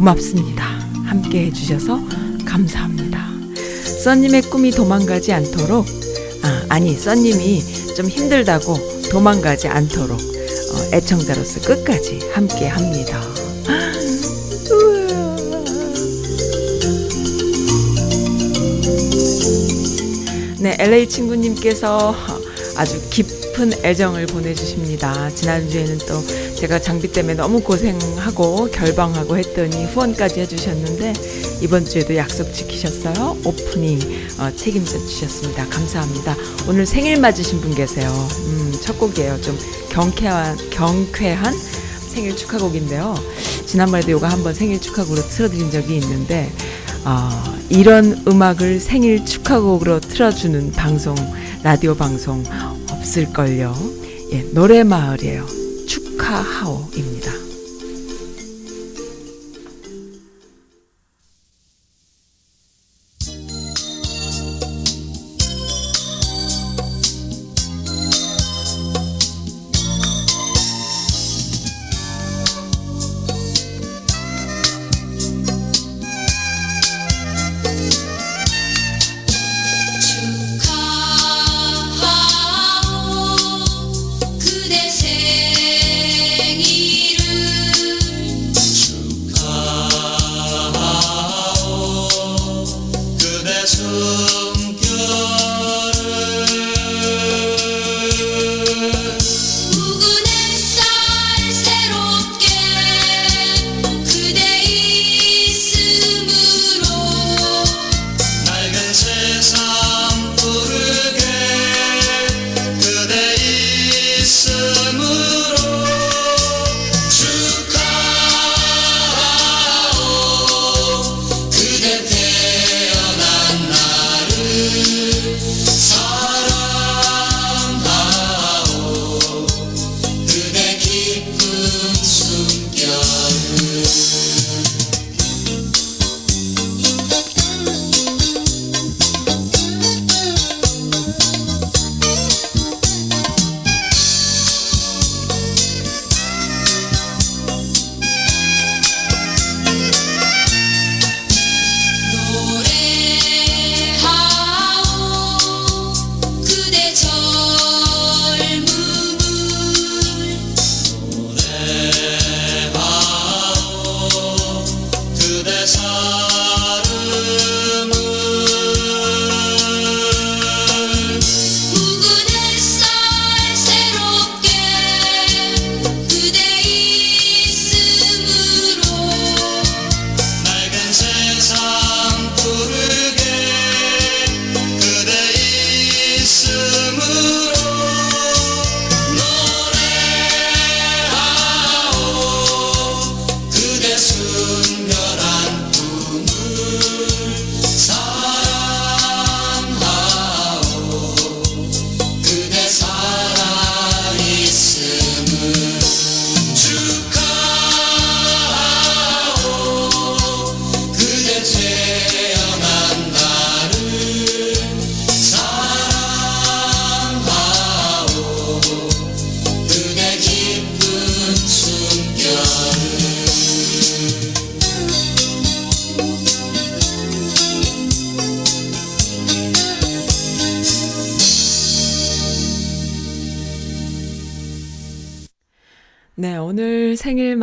고맙습니다. 함께 해주셔서 감사합니다. 써님의 꿈이 도망가지 않도록, 아, 아니, 써님이 좀 힘들다고 도망가지 않도록 어, 애청자로서 끝까지 함께 합니다. 네, LA 친구님께서 아주 깊은 애정을 보내주십니다. 지난주에는 또 제가 장비 때문에 너무 고생하고 결방하고 했더니 후원까지 해주셨는데 이번 주에도 약속 지키셨어요. 오프닝 어, 책임져 주셨습니다. 감사합니다. 오늘 생일 맞으신 분 계세요. 음, 첫 곡이에요. 좀 경쾌한, 경쾌한 생일 축하곡인데요. 지난번에도 이거 한번 생일 축하곡으로 틀어드린 적이 있는데 아, 이런 음악을 생일 축하곡으로 틀어주는 방송, 라디오 방송 없을걸요. 예, 노래 마을이에요. 축하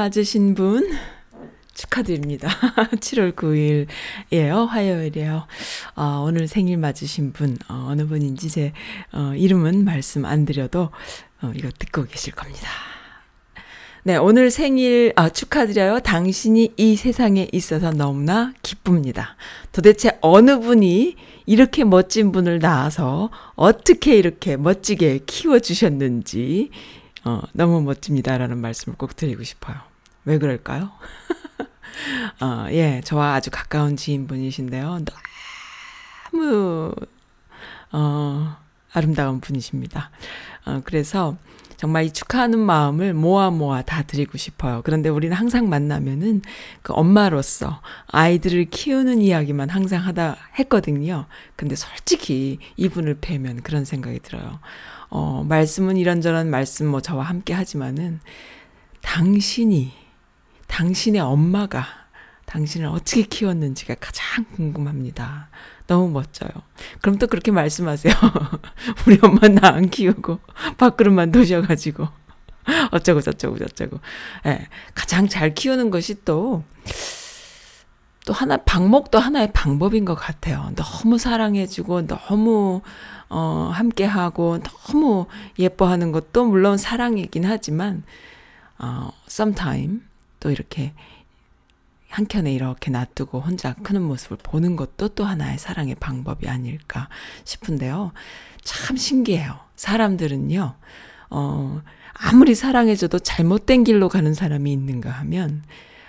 맞으신 분 축하드립니다. 7월 9일이에요. 화요일이에요. 어, 오늘 생일 맞으신 분, 어, 느 분인지 제 어, 이름은 말씀 안 드려도 어, 이거 듣고 계실 겁니다. 네, 오늘 생일 아, 축하드려요. 당신이 이 세상에 있어서 너무나 기쁩니다. 도대체 어느 분이 이렇게 멋진 분을 낳아서 어떻게 이렇게 멋지게 키워 주셨는지 어, 너무 멋집니다라는 말씀을 꼭 드리고 싶어요. 왜 그럴까요? 어, 예, 저와 아주 가까운 지인분이신데요. 너무 어, 아름다운 분이십니다. 어, 그래서 정말 이 축하하는 마음을 모아 모아 다 드리고 싶어요. 그런데 우리는 항상 만나면은 그 엄마로서 아이들을 키우는 이야기만 항상 하다 했거든요. 근데 솔직히 이분을 뵈면 그런 생각이 들어요. 어, 말씀은 이런저런 말씀 뭐 저와 함께 하지만은 당신이, 당신의 엄마가 당신을 어떻게 키웠는지가 가장 궁금합니다. 너무 멋져요. 그럼 또 그렇게 말씀하세요. 우리 엄마 나 안 키우고 밥그릇만 도셔가지고 어쩌고 저쩌고 저쩌고. 예, 가장 잘 키우는 것이 또, 또 하나, 방목도 하나의 방법인 것 같아요. 너무 사랑해주고, 너무, 어, 함께하고, 너무 예뻐하는 것도 물론 사랑이긴 하지만, 어, sometime 또 이렇게 한켠에 이렇게 놔두고 혼자 크는 모습을 보는 것도 또 하나의 사랑의 방법이 아닐까 싶은데요. 참 신기해요. 사람들은요, 어, 아무리 사랑해줘도 잘못된 길로 가는 사람이 있는가 하면,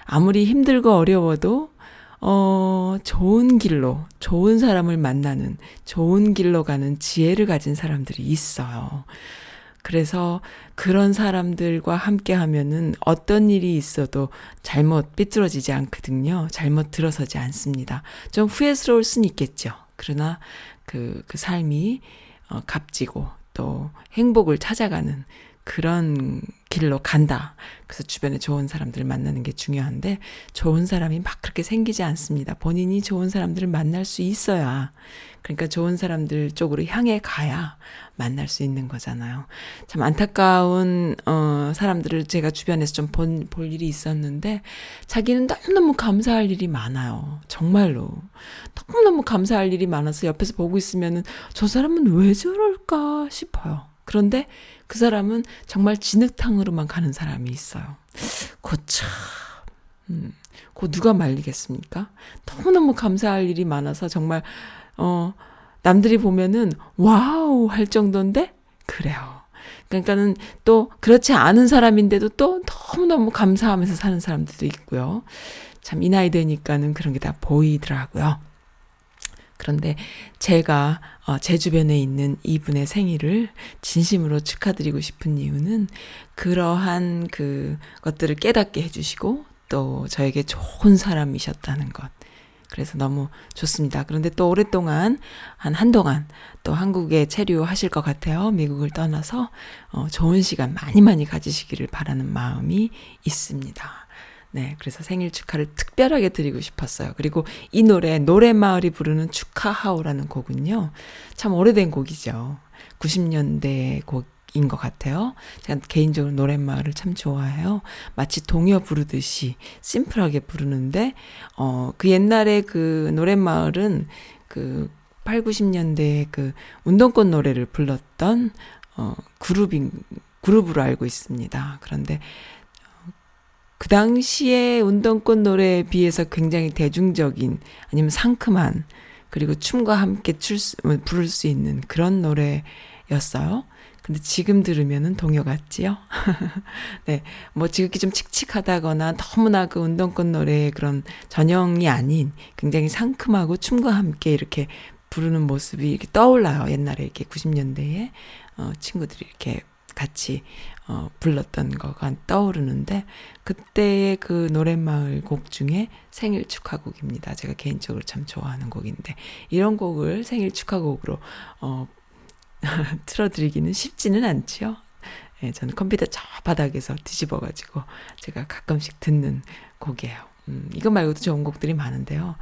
아무리 힘들고 어려워도, 어, 좋은 길로, 좋은 사람을 만나는, 좋은 길로 가는 지혜를 가진 사람들이 있어요. 그래서 그런 사람들과 함께 하면은 어떤 일이 있어도 잘못 삐뚤어지지 않거든요. 잘못 들어서지 않습니다. 좀 후회스러울 수는 있겠죠. 그러나 그, 그 삶이 어, 값지고 또 행복을 찾아가는 그런 길로 간다. 그래서 주변에 좋은 사람들을 만나는 게 중요한데 좋은 사람이 막 그렇게 생기지 않습니다. 본인이 좋은 사람들을 만날 수 있어야 그러니까 좋은 사람들 쪽으로 향해 가야 만날 수 있는 거잖아요. 참 안타까운 어 사람들을 제가 주변에서 좀 본 볼 일이 있었는데 자기는 너무너무 감사할 일이 많아요. 정말로. 너무너무 감사할 일이 많아서 옆에서 보고 있으면은 저 사람은 왜 저럴까 싶어요. 그런데 그 사람은 정말 진흙탕으로만 가는 사람이 있어요. 고참. 음, 그 누가 말리겠습니까? 너무너무 감사할 일이 많아서 정말, 어, 남들이 보면은 와우 할 정도인데 그래요. 그러니까는 또 그렇지 않은 사람인데도 또 너무너무 감사하면서 사는 사람들도 있고요. 참 이 나이 되니까는 그런 게 다 보이더라고요. 그런데 제가 어, 제 주변에 있는 이분의 생일을 진심으로 축하드리고 싶은 이유는 그러한 그 것들을 깨닫게 해주시고 또 저에게 좋은 사람이셨다는 것. 그래서 너무 좋습니다. 그런데 또 오랫동안 한 한동안 또 한국에 체류하실 것 같아요. 미국을 떠나서 어, 좋은 시간 많이 많이 가지시기를 바라는 마음이 있습니다. 네, 그래서 생일 축하를 특별하게 드리고 싶었어요. 그리고 이 노래 노래마을이 부르는 축하하오라는 곡은요. 참 오래된 곡이죠. 90년대 곡 인 것 같아요. 제가 개인적으로 노랫말을 참 좋아해요. 마치 동요 부르듯이 심플하게 부르는데, 어, 그 옛날에 그 노랫마을은 그 8, 90년대에 그 운동권 노래를 불렀던, 어, 그룹인, 그룹으로 알고 있습니다. 그런데, 그 당시에 운동권 노래에 비해서 굉장히 대중적인, 아니면 상큼한, 그리고 춤과 함께 출 수, 부를 수 있는 그런 노래였어요. 근데 지금 들으면은 동요 같지요? 네. 뭐 지극히 좀 칙칙하다거나 너무나 그 운동권 노래의 그런 전형이 아닌 굉장히 상큼하고 춤과 함께 이렇게 부르는 모습이 이렇게 떠올라요. 옛날에 이렇게 90년대에 어 친구들이 이렇게 같이 어 불렀던 거가 떠오르는데 그때의 그 노랫마을 곡 중에 생일 축하곡입니다. 제가 개인적으로 참 좋아하는 곡인데 이런 곡을 생일 축하곡으로 어 틀어드리기는 쉽지는 않지요. 예, 저는 컴퓨터 저 바닥에서 뒤집어가지고 제가 가끔씩 듣는 곡이에요. 음, 이거 말고도 좋은 곡들이 많은데요.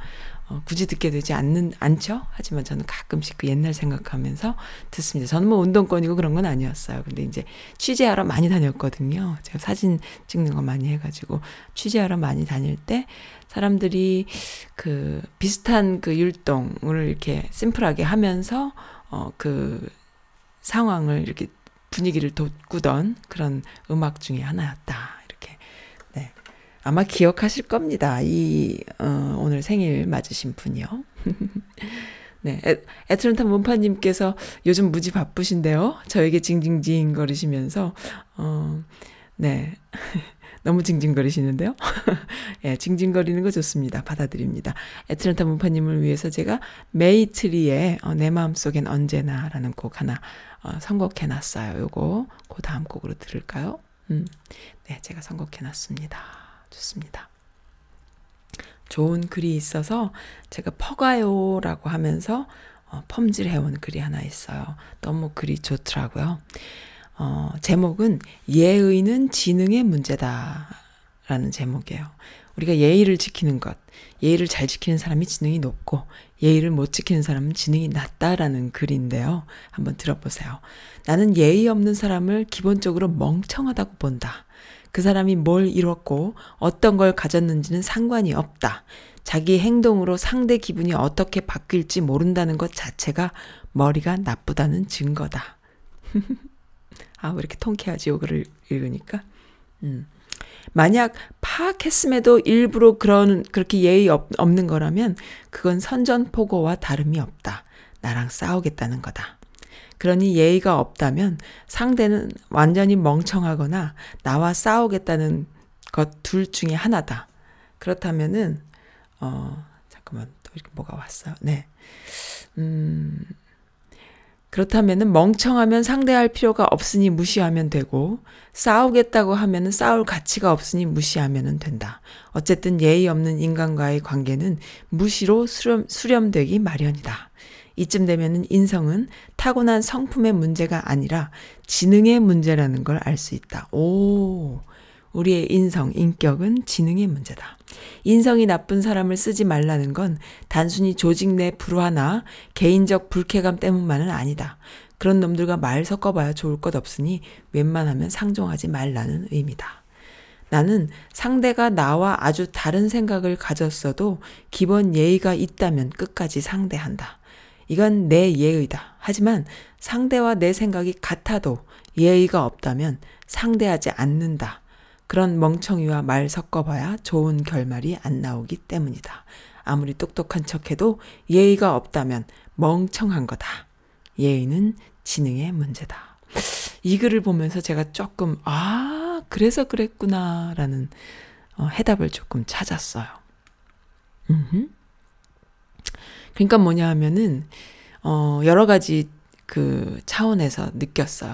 어, 굳이 듣게 되지 않는 않죠. 하지만 저는 가끔씩 그 옛날 생각하면서 듣습니다. 저는 뭐 운동권이고 그런 건 아니었어요. 근데 이제 취재하러 많이 다녔거든요. 제가 사진 찍는 거 많이 해가지고 취재하러 많이 다닐 때 사람들이 그 비슷한 그 율동을 이렇게 심플하게 하면서 어 그 상황을 이렇게 분위기를 돋구던 그런 음악 중에 하나였다. 아마 기억하실 겁니다. 이 어, 오늘 생일 맞으신 분이요. 네, 애, 애트런타 문파님께서 요즘 무지 바쁘신데요. 저에게 징징징 거리시면서 어, 네. 너무 징징거리시는데요. 예, 징징거리는 거 좋습니다. 받아들입니다. 애트런타 문파님을 위해서 제가 메이트리의 어, 내 마음속엔 언제나라는 곡 하나 어, 선곡해놨어요. 요거 그 다음 곡으로 들을까요? 음, 네, 제가 선곡해놨습니다. 좋습니다. 좋은 글이 있어서 제가 퍼가요라고 하면서 어, 펌질해온 글이 하나 있어요. 너무 글이 좋더라고요. 어, 제목은 예의는 지능의 문제다. 라는 제목이에요. 우리가 예의를 지키는 것, 예의를 잘 지키는 사람이 지능이 높고, 예의를 못 지키는 사람은 지능이 낮다라는 글인데요. 한번 들어보세요. 나는 예의 없는 사람을 기본적으로 멍청하다고 본다. 그 사람이 뭘 이뤘고, 어떤 걸 가졌는지는 상관이 없다. 자기 행동으로 상대 기분이 어떻게 바뀔지 모른다는 것 자체가 머리가 나쁘다는 증거다. 아, 왜 이렇게 통쾌하지, 요거를 읽으니까. 음. 만약 파악했음에도 일부러 그런, 그렇게 예의 없, 없는 거라면 그건 선전포고와 다름이 없다. 나랑 싸우겠다는 거다. 그러니 예의가 없다면 상대는 완전히 멍청하거나 나와 싸우겠다는 것 둘 중에 하나다. 그렇다면은, 어, 잠깐만, 또 이렇게 뭐가 왔어요. 네. 음, 그렇다면은 멍청하면 상대할 필요가 없으니 무시하면 되고 싸우겠다고 하면은 싸울 가치가 없으니 무시하면 된다. 어쨌든 예의 없는 인간과의 관계는 무시로 수렴, 수렴되기 마련이다. 이쯤 되면은 인성은 타고난 성품의 문제가 아니라 지능의 문제라는 걸 알 수 있다. 오. 우리의 인성, 인격은 지능의 문제다. 인성이 나쁜 사람을 쓰지 말라는 건 단순히 조직 내 불화나 개인적 불쾌감 때문만은 아니다. 그런 놈들과 말 섞어봐야 좋을 것 없으니 웬만하면 상종하지 말라는 의미다. 나는 상대가 나와 아주 다른 생각을 가졌어도 기본 예의가 있다면 끝까지 상대한다. 이건 내 예의다. 하지만 상대와 내 생각이 같아도 예의가 없다면 상대하지 않는다. 그런 멍청이와 말 섞어봐야 좋은 결말이 안 나오기 때문이다. 아무리 똑똑한 척해도 예의가 없다면 멍청한 거다. 예의는 지능의 문제다. 이 글을 보면서 제가 조금, 아, 그래서 그랬구나, 라는 어, 해답을 조금 찾았어요. 음흠. 그러니까 뭐냐 하면은, 어, 여러 가지 그 차원에서 느꼈어요.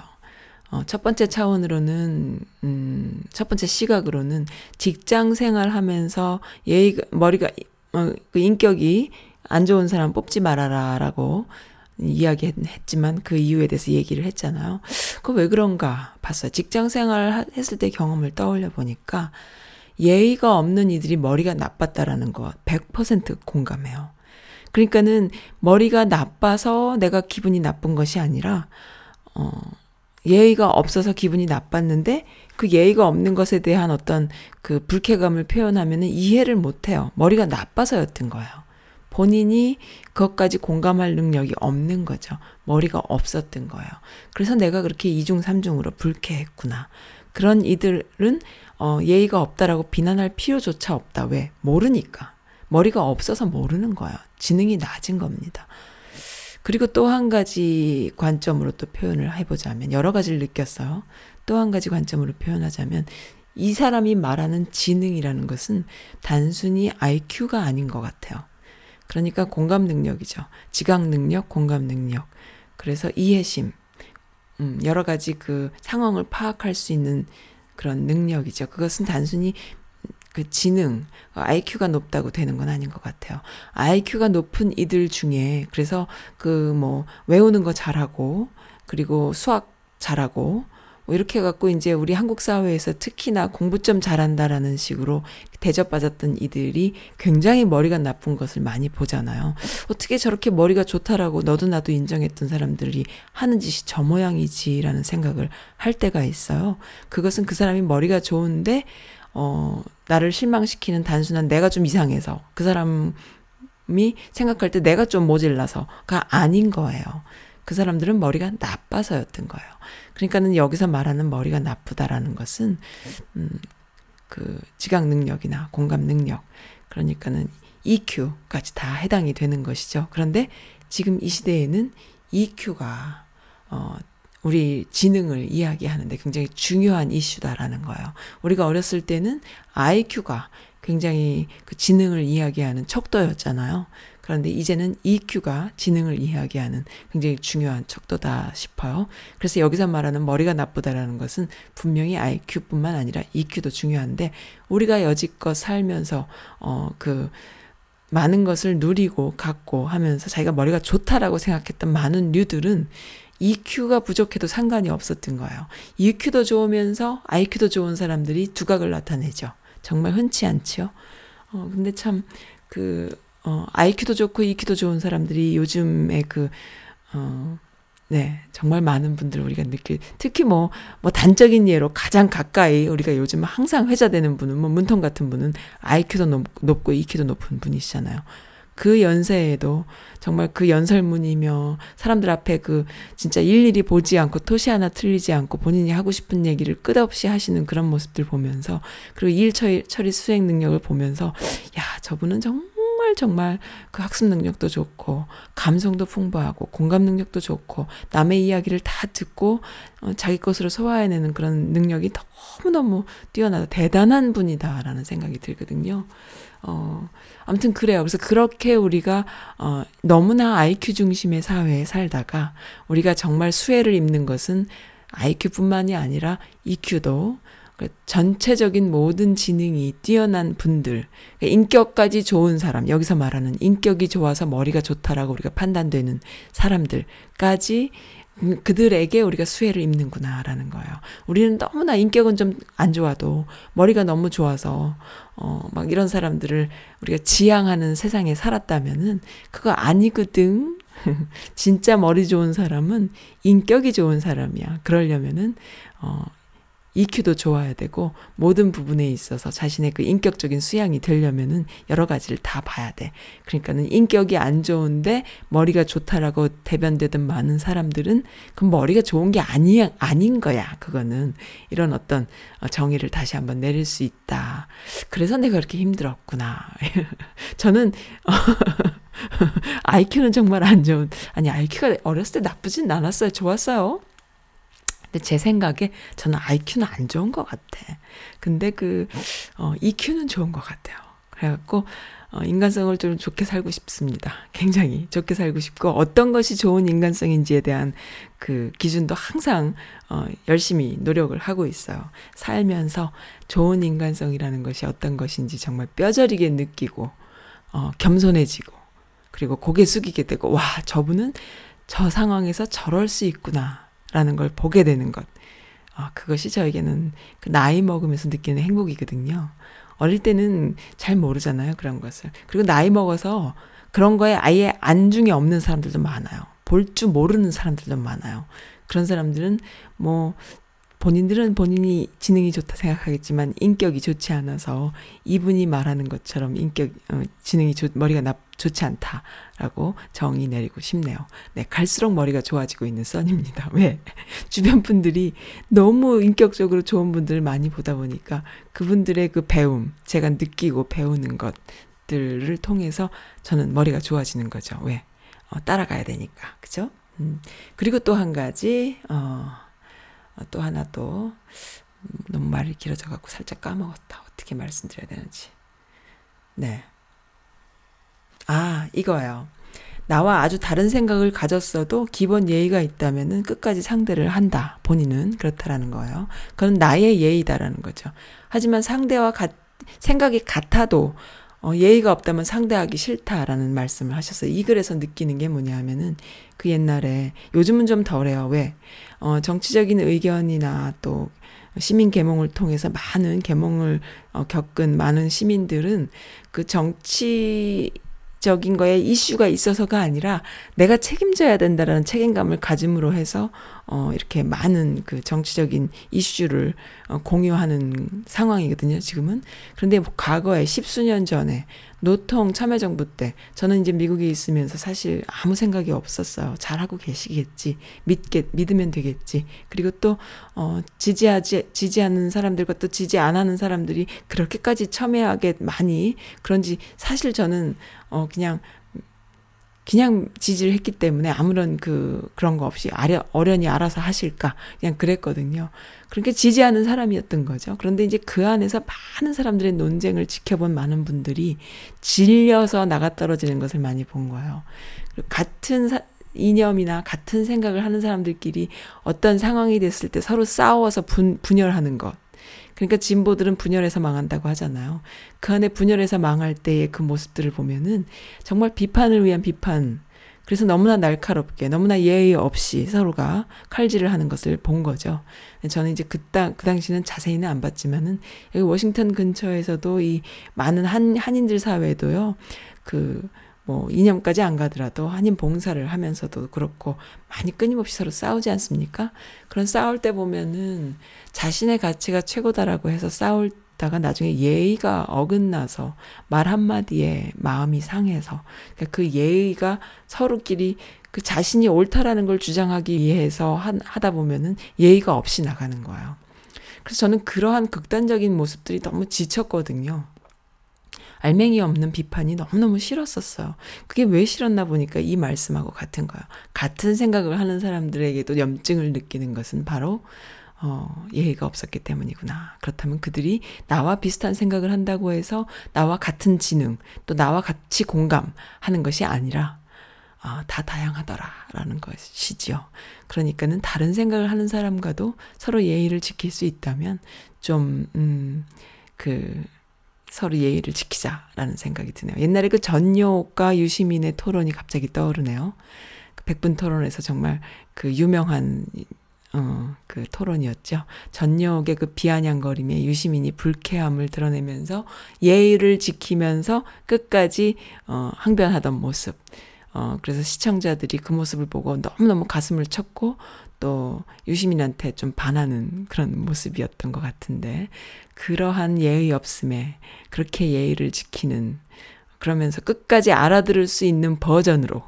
어, 첫 번째 차원으로는, 음, 첫 번째 시각으로는 직장 생활 하면서 예의, 머리가, 어, 그 인격이 안 좋은 사람 뽑지 말아라 라고 이야기했지만 그 이유에 대해서 얘기를 했잖아요. 그거 왜 그런가 봤어요. 직장 생활 했을 때 경험을 떠올려 보니까 예의가 없는 이들이 머리가 나빴다라는 거 100% 공감해요. 그러니까는 머리가 나빠서 내가 기분이 나쁜 것이 아니라, 어, 예의가 없어서 기분이 나빴는데 그 예의가 없는 것에 대한 어떤 그 불쾌감을 표현하면 이해를 못해요. 머리가 나빠서였던 거예요. 본인이 그것까지 공감할 능력이 없는 거죠. 머리가 없었던 거예요. 그래서 내가 그렇게 이중삼중으로 불쾌했구나. 그런 이들은 어, 예의가 없다라고 비난할 필요조차 없다. 왜? 모르니까. 머리가 없어서 모르는 거야. 지능이 낮은 겁니다. 그리고 또 한 가지 관점으로 또 표현을 해보자면, 여러 가지를 느꼈어요. 또 한 가지 관점으로 표현하자면, 이 사람이 말하는 지능이라는 것은 단순히 IQ가 아닌 것 같아요. 그러니까 공감 능력이죠. 지각 능력, 공감 능력. 그래서 이해심, 음, 여러 가지 그 상황을 파악할 수 있는 그런 능력이죠. 그것은 단순히 그 지능, IQ가 높다고 되는 건 아닌 것 같아요. IQ가 높은 이들 중에 그래서 그 뭐 외우는 거 잘하고 그리고 수학 잘하고 뭐 이렇게 해갖고 이제 우리 한국 사회에서 특히나 공부 좀 잘한다라는 식으로 대접받았던 이들이 굉장히 머리가 나쁜 것을 많이 보잖아요. 어떻게 저렇게 머리가 좋다라고 너도 나도 인정했던 사람들이 하는 짓이 저 모양이지라는 생각을 할 때가 있어요. 그것은 그 사람이 머리가 좋은데, 어, 나를 실망시키는 단순한 내가 좀 이상해서 그 사람이 생각할 때 내가 좀 모질라서가 아닌 거예요. 그 사람들은 머리가 나빠서였던 거예요. 그러니까는 여기서 말하는 머리가 나쁘다라는 것은 음, 그 지각 능력이나 공감 능력 그러니까는 EQ까지 다 해당이 되는 것이죠. 그런데 지금 이 시대에는 EQ가 어 우리 지능을 이야기하는데 굉장히 중요한 이슈다라는 거예요. 우리가 어렸을 때는 IQ가 굉장히 그 지능을 이야기하는 척도였잖아요. 그런데 이제는 EQ가 지능을 이야기하는 굉장히 중요한 척도다 싶어요. 그래서 여기서 말하는 머리가 나쁘다라는 것은 분명히 IQ뿐만 아니라 EQ도 중요한데 우리가 여지껏 살면서 어그 많은 것을 누리고 갖고 하면서 자기가 머리가 좋다라고 생각했던 많은 류들은 EQ가 부족해도 상관이 없었던 거예요. EQ도 좋으면서 IQ도 좋은 사람들이 두각을 나타내죠. 정말 흔치 않지요. 어, 근데 참, 그, 어, IQ도 좋고 EQ도 좋은 사람들이 요즘에 그, 어, 네, 정말 많은 분들 우리가 느낄, 특히 뭐, 뭐 단적인 예로 가장 가까이 우리가 요즘 항상 회자되는 분은, 뭐 문통 같은 분은 IQ도 높, 높고 EQ도 높은 분이시잖아요. 그 연세에도 정말 그 연설문이며 사람들 앞에 그 진짜 일일이 보지 않고 토시 하나 틀리지 않고 본인이 하고 싶은 얘기를 끝없이 하시는 그런 모습들 보면서 그리고 일 처리, 처리 수행 능력을 보면서 야 저분은 정말 정말 그 학습 능력도 좋고 감성도 풍부하고 공감 능력도 좋고 남의 이야기를 다 듣고 어, 자기 것으로 소화해내는 그런 능력이 너무너무 뛰어나다 대단한 분이다라는 생각이 들거든요. 어, 아무튼 그래요. 그래서 그렇게 우리가, 어, 너무나 IQ 중심의 사회에 살다가 우리가 정말 수혜를 입는 것은 IQ뿐만이 아니라 EQ도 그 전체적인 모든 지능이 뛰어난 분들, 그러니까 인격까지 좋은 사람, 여기서 말하는 인격이 좋아서 머리가 좋다라고 우리가 판단되는 사람들까지 음, 그들에게 우리가 수혜를 입는구나라는 거예요. 우리는 너무나 인격은 좀 안 좋아도 머리가 너무 좋아서 어 막 이런 사람들을 우리가 지향하는 세상에 살았다면은 그거 아니거든. 진짜 머리 좋은 사람은 인격이 좋은 사람이야. 그러려면은 어 EQ도 좋아야 되고 모든 부분에 있어서 자신의 그 인격적인 수양이 되려면은 여러 가지를 다 봐야 돼. 그러니까는 인격이 안 좋은데 머리가 좋다라고 대변되던 많은 사람들은 그 머리가 좋은 게 아니 아닌 거야. 그거는 이런 어떤 어, 정의를 다시 한번 내릴 수 있다. 그래서 내가 그렇게 힘들었구나. 저는 IQ는 정말 안 좋은 아니 IQ가 어렸을 때 나쁘진 않았어요. 좋았어요. 근데 제 생각에 저는 IQ는 안 좋은 것 같아. 근데 그, 어, EQ는 좋은 것 같아요. 그래갖고, 어, 인간성을 좀 좋게 살고 싶습니다. 굉장히 좋게 살고 싶고, 어떤 것이 좋은 인간성인지에 대한 그 기준도 항상, 어, 열심히 노력을 하고 있어요. 살면서 좋은 인간성이라는 것이 어떤 것인지 정말 뼈저리게 느끼고, 어, 겸손해지고, 그리고 고개 숙이게 되고, 와, 저분은 저 상황에서 저럴 수 있구나. 라는 걸 보게 되는 것. 아, 그것이 저에게는 그 나이 먹으면서 느끼는 행복이거든요. 어릴 때는 잘 모르잖아요, 그런 것을. 그리고 나이 먹어서 그런 거에 아예 안중에 없는 사람들도 많아요. 볼 줄 모르는 사람들도 많아요. 그런 사람들은 뭐 본인들은 본인이 지능이 좋다 생각하겠지만 인격이 좋지 않아서 이분이 말하는 것처럼 인격 어, 지능이 좋, 머리가 나, 좋지 않다라고 정의 내리고 싶네요. 네, 갈수록 머리가 좋아지고 있는 썬입니다. 왜? 주변 분들이 너무 인격적으로 좋은 분들을 많이 보다 보니까 그분들의 그 배움, 제가 느끼고 배우는 것들을 통해서 저는 머리가 좋아지는 거죠. 왜? 어, 따라가야 되니까. 그죠? 음, 그리고 또 한 가지, 어, 어, 또 하나 또 음, 너무 말이 길어져 갖고 살짝 까먹었다. 어떻게 말씀드려야 되는지. 네. 아, 이거예요. 나와 아주 다른 생각을 가졌어도 기본 예의가 있다면은 끝까지 상대를 한다. 본인은 그렇다라는 거예요. 그건 나의 예의다라는 거죠. 하지만 상대와 같, 생각이 같아도 어, 예의가 없다면 상대하기 싫다라는 말씀을 하셨어요. 이 글에서 느끼는 게 뭐냐 하면은 그 옛날에 요즘은 좀 덜해요. 왜? 어, 정치적인 의견이나 또 시민 계몽을 통해서 많은 계몽을 어, 겪은 많은 시민들은 그 정치 적인 거에 이슈가 있어서가 아니라 내가 책임져야 된다라는 책임감을 가짐으로 해서 어, 이렇게 많은 그 정치적인 이슈를 어, 공유하는 상황이거든요, 지금은. 그런데 뭐 과거에 십수년 전에 노통 참여정부 때 저는 이제 미국에 있으면서 사실 아무 생각이 없었어요. 잘하고 계시겠지. 믿게, 믿으면 되겠지. 그리고 또, 어, 지지하지, 지지하는 사람들과 또 지지 안 하는 사람들이 그렇게까지 첨예하게 많이 그런지 사실 저는, 어, 그냥 그냥 지지를 했기 때문에 아무런 그 그런 거 없이 아려, 어련히 알아서 하실까 그냥 그랬거든요. 그렇게 지지하는 사람이었던 거죠. 그런데 이제 그 안에서 많은 사람들의 논쟁을 지켜본 많은 분들이 질려서 나가 떨어지는 것을 많이 본 거예요. 같은 사, 이념이나 같은 생각을 하는 사람들끼리 어떤 상황이 됐을 때 서로 싸워서 분, 분열하는 것. 그러니까 진보들은 분열해서 망한다고 하잖아요. 그 안에 분열해서 망할 때의 그 모습들을 보면은 정말 비판을 위한 비판. 그래서 너무나 날카롭게, 너무나 예의 없이 서로가 칼질을 하는 것을 본 거죠. 저는 이제 그, 땅, 그 당시는 자세히는 안 봤지만은 여기 워싱턴 근처에서도 이 많은 한, 한인들 사회도요, 그, 뭐 이념까지 안 가더라도 한인 봉사를 하면서도 그렇고 많이 끊임없이 서로 싸우지 않습니까? 그런 싸울 때 보면은 자신의 가치가 최고다라고 해서 싸울 다가 나중에 예의가 어긋나서 말 한마디에 마음이 상해서 그러니까 그 예의가 서로끼리 그 자신이 옳다라는 걸 주장하기 위해서 한, 하다 보면은 예의가 없이 나가는 거예요. 그래서 저는 그러한 극단적인 모습들이 너무 지쳤거든요. 알맹이 없는 비판이 너무너무 싫었었어요. 그게 왜 싫었나 보니까 이 말씀하고 같은 거예요. 같은 생각을 하는 사람들에게도 염증을 느끼는 것은 바로 어, 예의가 없었기 때문이구나. 그렇다면 그들이 나와 비슷한 생각을 한다고 해서 나와 같은 지능, 또 나와 같이 공감하는 것이 아니라 아, 다 다양하더라 라는 것이지요. 그러니까는 다른 생각을 하는 사람과도 서로 예의를 지킬 수 있다면 좀, 음, 그, 서로 예의를 지키자라는 생각이 드네요. 옛날에 그 전효과 유시민의 토론이 갑자기 떠오르네요. 그 백분 토론에서 정말 그 유명한 어, 그 토론이었죠. 전역의 그 비아냥거림에 유시민이 불쾌함을 드러내면서 예의를 지키면서 끝까지 어, 항변하던 모습. 어, 그래서 시청자들이 그 모습을 보고 너무너무 가슴을 쳤고 또 유시민한테 좀 반하는 그런 모습이었던 것 같은데 그러한 예의 없음에 그렇게 예의를 지키는 그러면서 끝까지 알아들을 수 있는 버전으로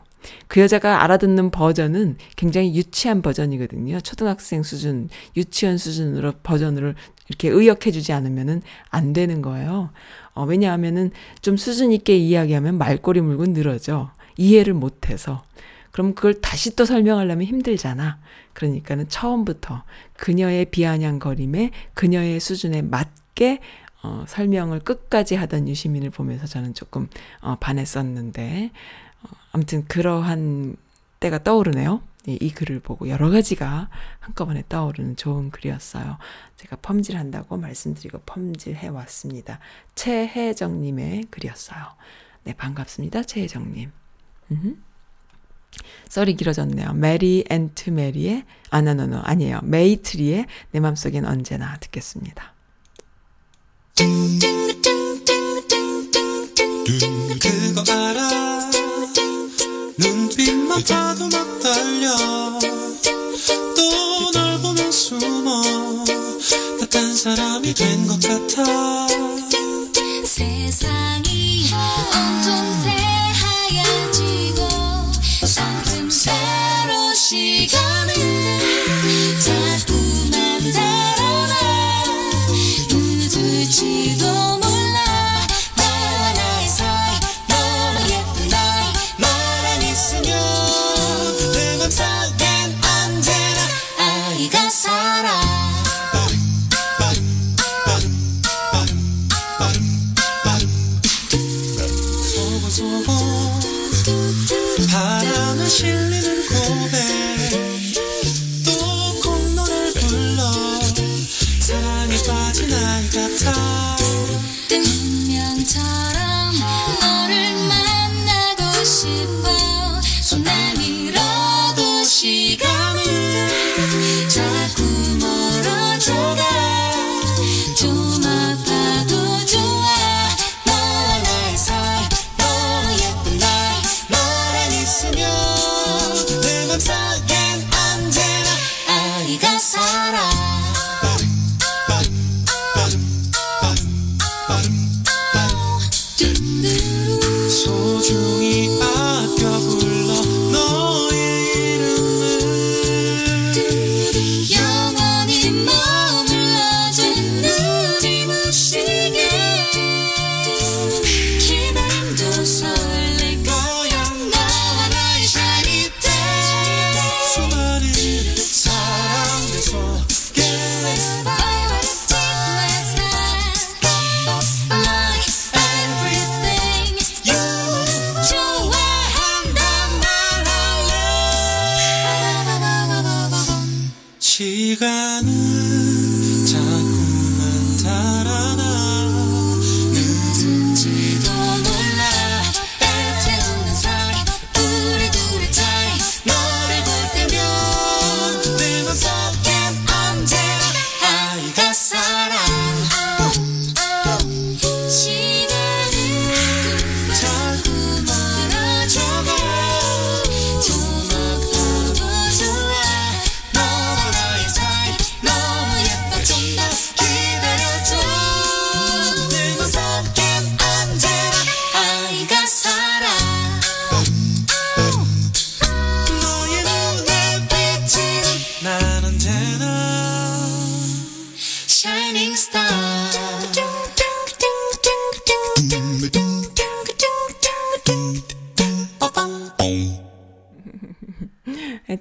그 여자가 알아듣는 버전은 굉장히 유치한 버전이거든요. 초등학생 수준, 유치원 수준으로 버전으로 이렇게 의역해주지 않으면은 안 되는 거예요. 어, 왜냐하면은 좀 수준 있게 이야기하면 말꼬리 물고 늘어져. 이해를 못해서. 그럼 그걸 다시 또 설명하려면 힘들잖아. 그러니까는 처음부터 그녀의 비아냥거림에 그녀의 수준에 맞게 어, 설명을 끝까지 하던 유시민을 보면서 저는 조금 어, 반했었는데 어, 아무튼 그러한 때가 떠오르네요. 이, 이 글을 보고 여러 가지가 한꺼번에 떠오르는 좋은 글이었어요. 제가 펌질한다고 말씀드리고 펌질해 왔습니다. 최혜정님의 글이었어요. 네, 반갑습니다. 최혜정님. 음흠. 썰이 길어졌네요. 메리 앤트 메리의 아 나노노 아니에요. 메이트리의 내 맘속엔 언제나 듣겠습니다. 그거 알아 눈빛만 봐도 막 떨려 또 널 보면 숨어 나딴 사람이 된 것 같아 세상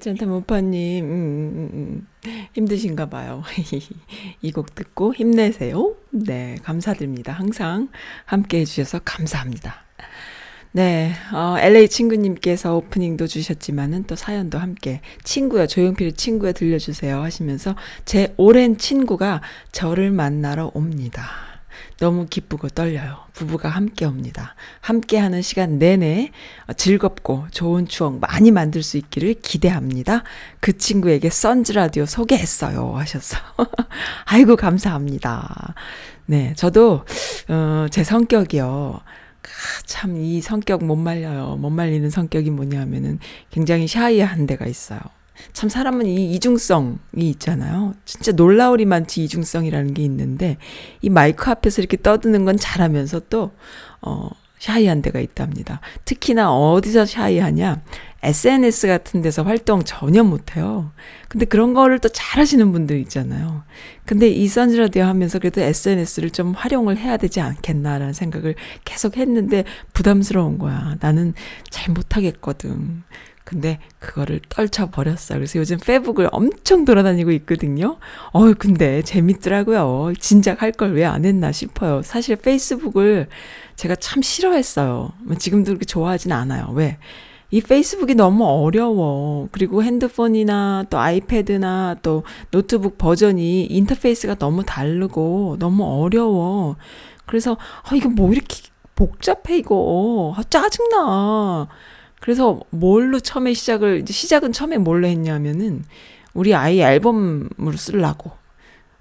애찬타 모파님 음, 음, 음. 힘드신가 봐요. 이 곡 듣고 힘내세요. 네, 감사드립니다. 항상 함께 해주셔서 감사합니다. 네, 어, LA 친구님께서 오프닝도 주셨지만은 또 사연도 함께 친구야 조용필 친구야 들려주세요 하시면서 제 오랜 친구가 저를 만나러 옵니다. 너무 기쁘고 떨려요. 부부가 함께 옵니다. 함께 하는 시간 내내 즐겁고 좋은 추억 많이 만들 수 있기를 기대합니다. 그 친구에게 선즈 라디오 소개했어요. 하셨어. 아이고, 감사합니다. 네, 저도, 어, 제 성격이요. 참, 이 성격 못 말려요. 못 말리는 성격이 뭐냐면은 굉장히 샤이한 데가 있어요. 참 사람은 이 이중성이 있잖아요. 진짜 놀라우리 많지 이중성이라는 게 있는데 이 마이크 앞에서 이렇게 떠드는 건 잘하면서 또 어, 샤이한 데가 있답니다. 특히나 어디서 샤이하냐? SNS 같은 데서 활동 전혀 못해요. 근데 그런 거를 또 잘하시는 분들 있잖아요. 근데 이 선즈라디오 하면서 그래도 SNS를 좀 활용을 해야 되지 않겠나라는 생각을 계속 했는데 부담스러운 거야. 나는 잘 못하겠거든. 근데 그거를 떨쳐버렸어요. 그래서 요즘 페북을 엄청 돌아다니고 있거든요. 어유 근데 재밌더라고요. 진작 할 걸 왜 안 했나 싶어요. 사실 페이스북을 제가 참 싫어했어요. 지금도 그렇게 좋아하진 않아요. 왜? 이 페이스북이 너무 어려워. 그리고 핸드폰이나 또 아이패드나 또 노트북 버전이 인터페이스가 너무 다르고 너무 어려워. 그래서 아 이거 뭐 이렇게 복잡해 이거. 아 짜증나. 그래서 뭘로 처음에 시작을 이제 시작은 처음에 뭘로 했냐면은 우리 아이 앨범으로 쓰려고.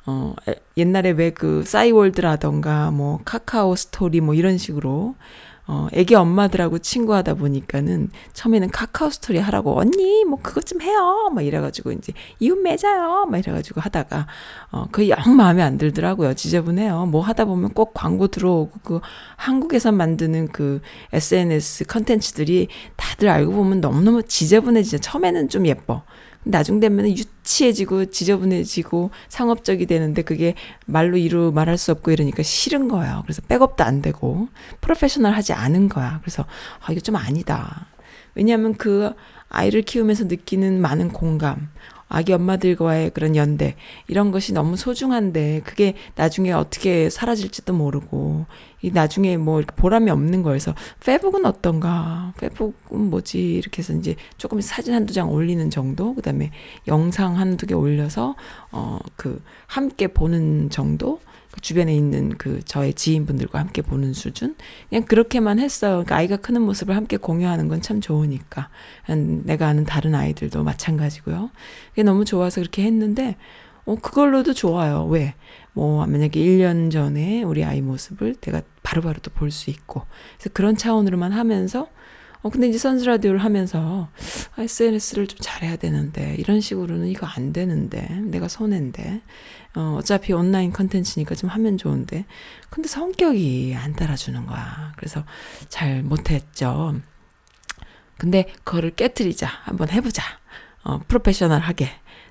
어 에- 옛날에 왜 그 싸이월드라던가 뭐 카카오 스토리 뭐 이런 식으로 어 애기 엄마들하고 친구하다 보니까는 처음에는 카카오 스토리 하라고 언니 뭐 그것 좀 해요. 막 이래가지고 이제 이웃 맺어요. 막 이래가지고 하다가 어 그게 영 마음에 안 들더라고요 지저분해요. 뭐 하다 보면 꼭 광고 들어오고 그 한국에서 만드는 그 SNS 컨텐츠들이 다들 알고 보면 너무너무 지저분해지죠. 처음에는 좀 예뻐 나중 되면 유치해지고 지저분해지고 상업적이 되는데 그게 말로 이루 말할 수 없고 이러니까 싫은 거예요. 그래서 백업도 안 되고 프로페셔널 하지 않은 거야. 그래서 아 이거 좀 아니다. 왜냐하면 그 아이를 키우면서 느끼는 많은 공감, 아기 엄마들과의 그런 연대 이런 것이 너무 소중한데 그게 나중에 어떻게 사라질지도 모르고 이 나중에 뭐 보람이 없는 거여서 페북은 어떤가? 페북은 뭐지? 이렇게 해서 이제 조금 사진 한두 장 올리는 정도? 그다음에 영상 한두 개 올려서 어 그 함께 보는 정도 그 주변에 있는 그 저의 지인분들과 함께 보는 수준 그냥 그렇게만 했어요. 그러니까 아이가 크는 모습을 함께 공유하는 건 참 좋으니까 한 내가 아는 다른 아이들도 마찬가지고요. 그게 너무 좋아서 그렇게 했는데 어 그걸로도 좋아요. 왜? 뭐 만약에 1년 전에 우리 아이 모습을 내가 바로바로 또 볼 수 있고 그래서 그런 차원으로만 하면서 어 근데 이제 선즈 라디오를 하면서 아, SNS를 좀 잘해야 되는데 이런 식으로는 이거 안 되는데 내가 손해인데 어 어차피 온라인 컨텐츠니까 좀 하면 좋은데 근데 성격이 안 따라주는 거야. 그래서 잘 못했죠. 근데 그거를 깨뜨리자. 한번 해보자. 어, 프로페셔널하게.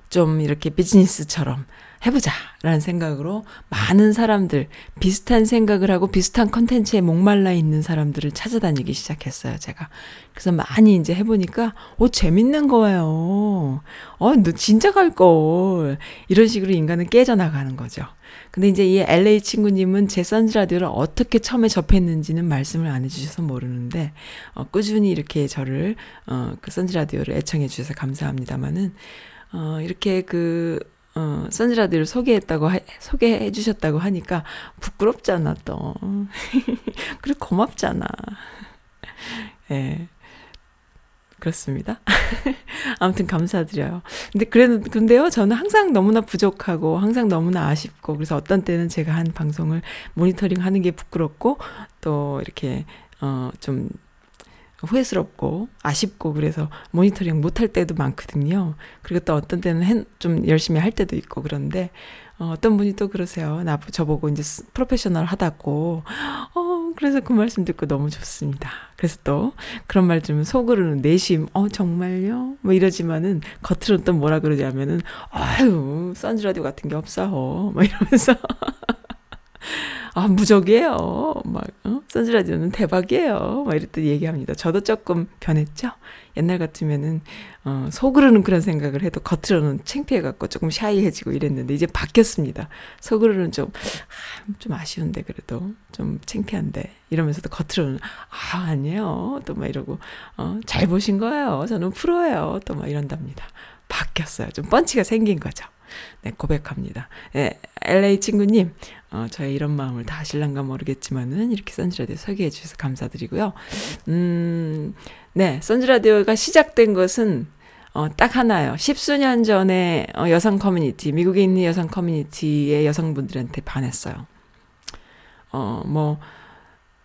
좀 이렇게 비즈니스처럼 해보자. 라는 생각으로 많은 사람들, 비슷한 생각을 하고 비슷한 컨텐츠에 목말라 있는 사람들을 찾아다니기 시작했어요, 제가. 그래서 많이 이제 해보니까, 오, 재밌는 거예요. 어, 너 진짜 갈걸. 이런 식으로 인간은 깨져나가는 거죠. 근데 이제 이 LA 친구님은 제 선즈 라디오를 어떻게 처음에 접했는지는 말씀을 안 해주셔서 모르는데, 어, 꾸준히 이렇게 저를, 어, 그 선즈 라디오를 애청해 주셔서 감사합니다만은, 어, 이렇게 그, 어, 라디오를 소개했다고, 하, 소개해 주셨다고 하니까 부끄럽잖아, 또. 그리고 고맙잖아. 예. 그렇습니다. 아무튼 감사드려요. 근데 그래 근데요, 저는 항상 너무나 부족하고 항상 너무나 아쉽고 그래서 어떤 때는 제가 한 방송을 모니터링 하는 게 부끄럽고 또 이렇게 어좀 후회스럽고 아쉽고 그래서 모니터링 못할 때도 많거든요. 그리고 또 어떤 때는 좀 열심히 할 때도 있고 그런데 어, 어떤 분이 또 그러세요. 나 저보고 이제 스- 프로페셔널 하다고. 어, 그래서 그 말씀 듣고 너무 좋습니다. 그래서 또 그런 말 들으면 속으로는 내심, 어, 정말요? 뭐 이러지만은 겉으로는 또 뭐라 그러냐면은, 아유, 선즈라디오 같은 게 없어. 뭐 이러면서. 아, 무적이에요. 막, 어? 선즈라디오는 대박이에요. 막 이랬더니 얘기합니다. 저도 조금 변했죠? 옛날 같으면은, 어, 속으로는 그런 생각을 해도 겉으로는 창피해갖고 조금 샤이해지고 이랬는데, 이제 바뀌었습니다. 속으로는 좀, 아, 좀 아쉬운데, 그래도. 좀 창피한데. 이러면서도 겉으로는, 아, 아니에요. 또 막 이러고, 어, 잘 보신 거예요. 저는 프로예요. 또 막 이런답니다. 바뀌었어요. 좀 펀치가 생긴 거죠. 네, 고백합니다. 네, LA 친구님, 어, 저의 이런 마음을 다 아실란가 모르겠지만은 이렇게 선즈라디오 소개해 주셔서 감사드리고요. 음, 네, 선즈라디오가 시작된 것은 어, 딱 하나요. 십수년 전에 어, 여성 커뮤니티, 미국에 있는 여성 커뮤니티의 여성분들한테 반했어요. 어, 뭐,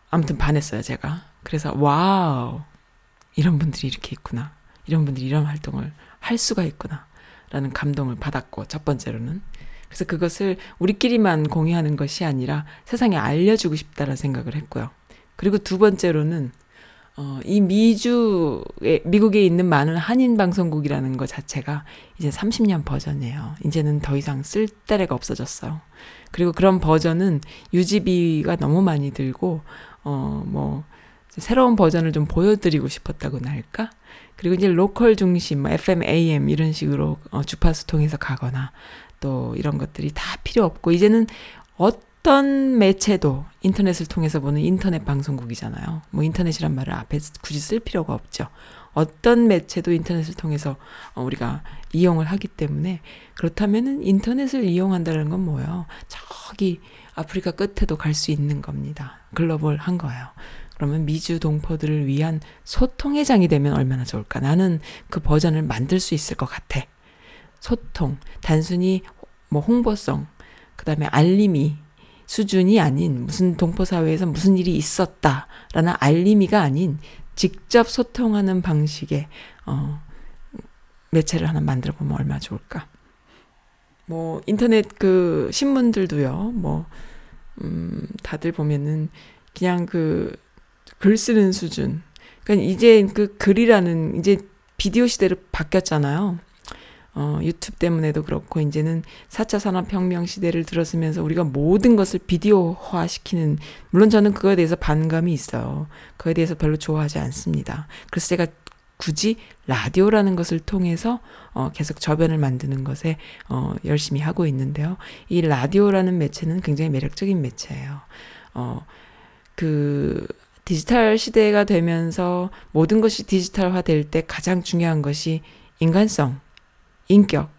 아무튼 반했어요, 제가. 그래서, wow. 이런 분들이 이렇게 있구나. 이런 분들이 이런 활동을 할 수가 있구나. 라는 감동을 받았고, 첫 번째로는. 그래서 그것을 우리끼리만 공유하는 것이 아니라 세상에 알려주고 싶다라는 생각을 했고요. 그리고 두 번째로는, 어, 이 미주에, 미국에 있는 많은 한인 방송국이라는 것 자체가 이제 30년 버전이에요. 이제는 더 이상 쓸 데가 없어졌어요. 그리고 그런 버전은 유지비가 너무 많이 들고, 어, 뭐, 새로운 버전을 좀 보여드리고 싶었다고나 할까? 그리고 이제 로컬 중심, 뭐 FM, AM 이런 식으로 어, 주파수 통해서 가거나 또 이런 것들이 다 필요 없고 이제는 어떤 매체도 인터넷을 통해서 보는 인터넷 방송국이잖아요. 뭐 인터넷이란 말을 앞에 굳이 쓸 필요가 없죠. 어떤 매체도 인터넷을 통해서 어, 우리가 이용을 하기 때문에 그렇다면은 인터넷을 이용한다는 건 뭐예요? 저기 아프리카 끝에도 갈 수 있는 겁니다. 글로벌한 거예요. 그러면 미주 동포들을 위한 소통의 장이 되면 얼마나 좋을까? 나는 그 버전을 만들 수 있을 것 같아. 소통, 단순히 뭐 홍보성, 그 다음에 알림이 수준이 아닌 무슨 동포사회에서 무슨 일이 있었다라는 알림이가 아닌 직접 소통하는 방식의, 어, 매체를 하나 만들어 보면 얼마나 좋을까. 뭐, 인터넷 그 신문들도요, 뭐, 음, 다들 보면은 그냥 그 글 쓰는 수준. 그러니까 이제 그 글이라는 이제 비디오 시대로 바뀌었잖아요. 어, 유튜브 때문에도 그렇고 이제는 4차 산업혁명 시대를 들었으면서 우리가 모든 것을 비디오화 시키는 물론 저는 그거에 대해서 반감이 있어요. 그거에 대해서 별로 좋아하지 않습니다. 그래서 제가 굳이 라디오라는 것을 통해서 어, 계속 저변을 만드는 것에 어, 열심히 하고 있는데요. 이 라디오라는 매체는 굉장히 매력적인 매체예요. 어, 그 디지털 시대가 되면서 모든 것이 디지털화 될 때 가장 중요한 것이 인간성, 인격.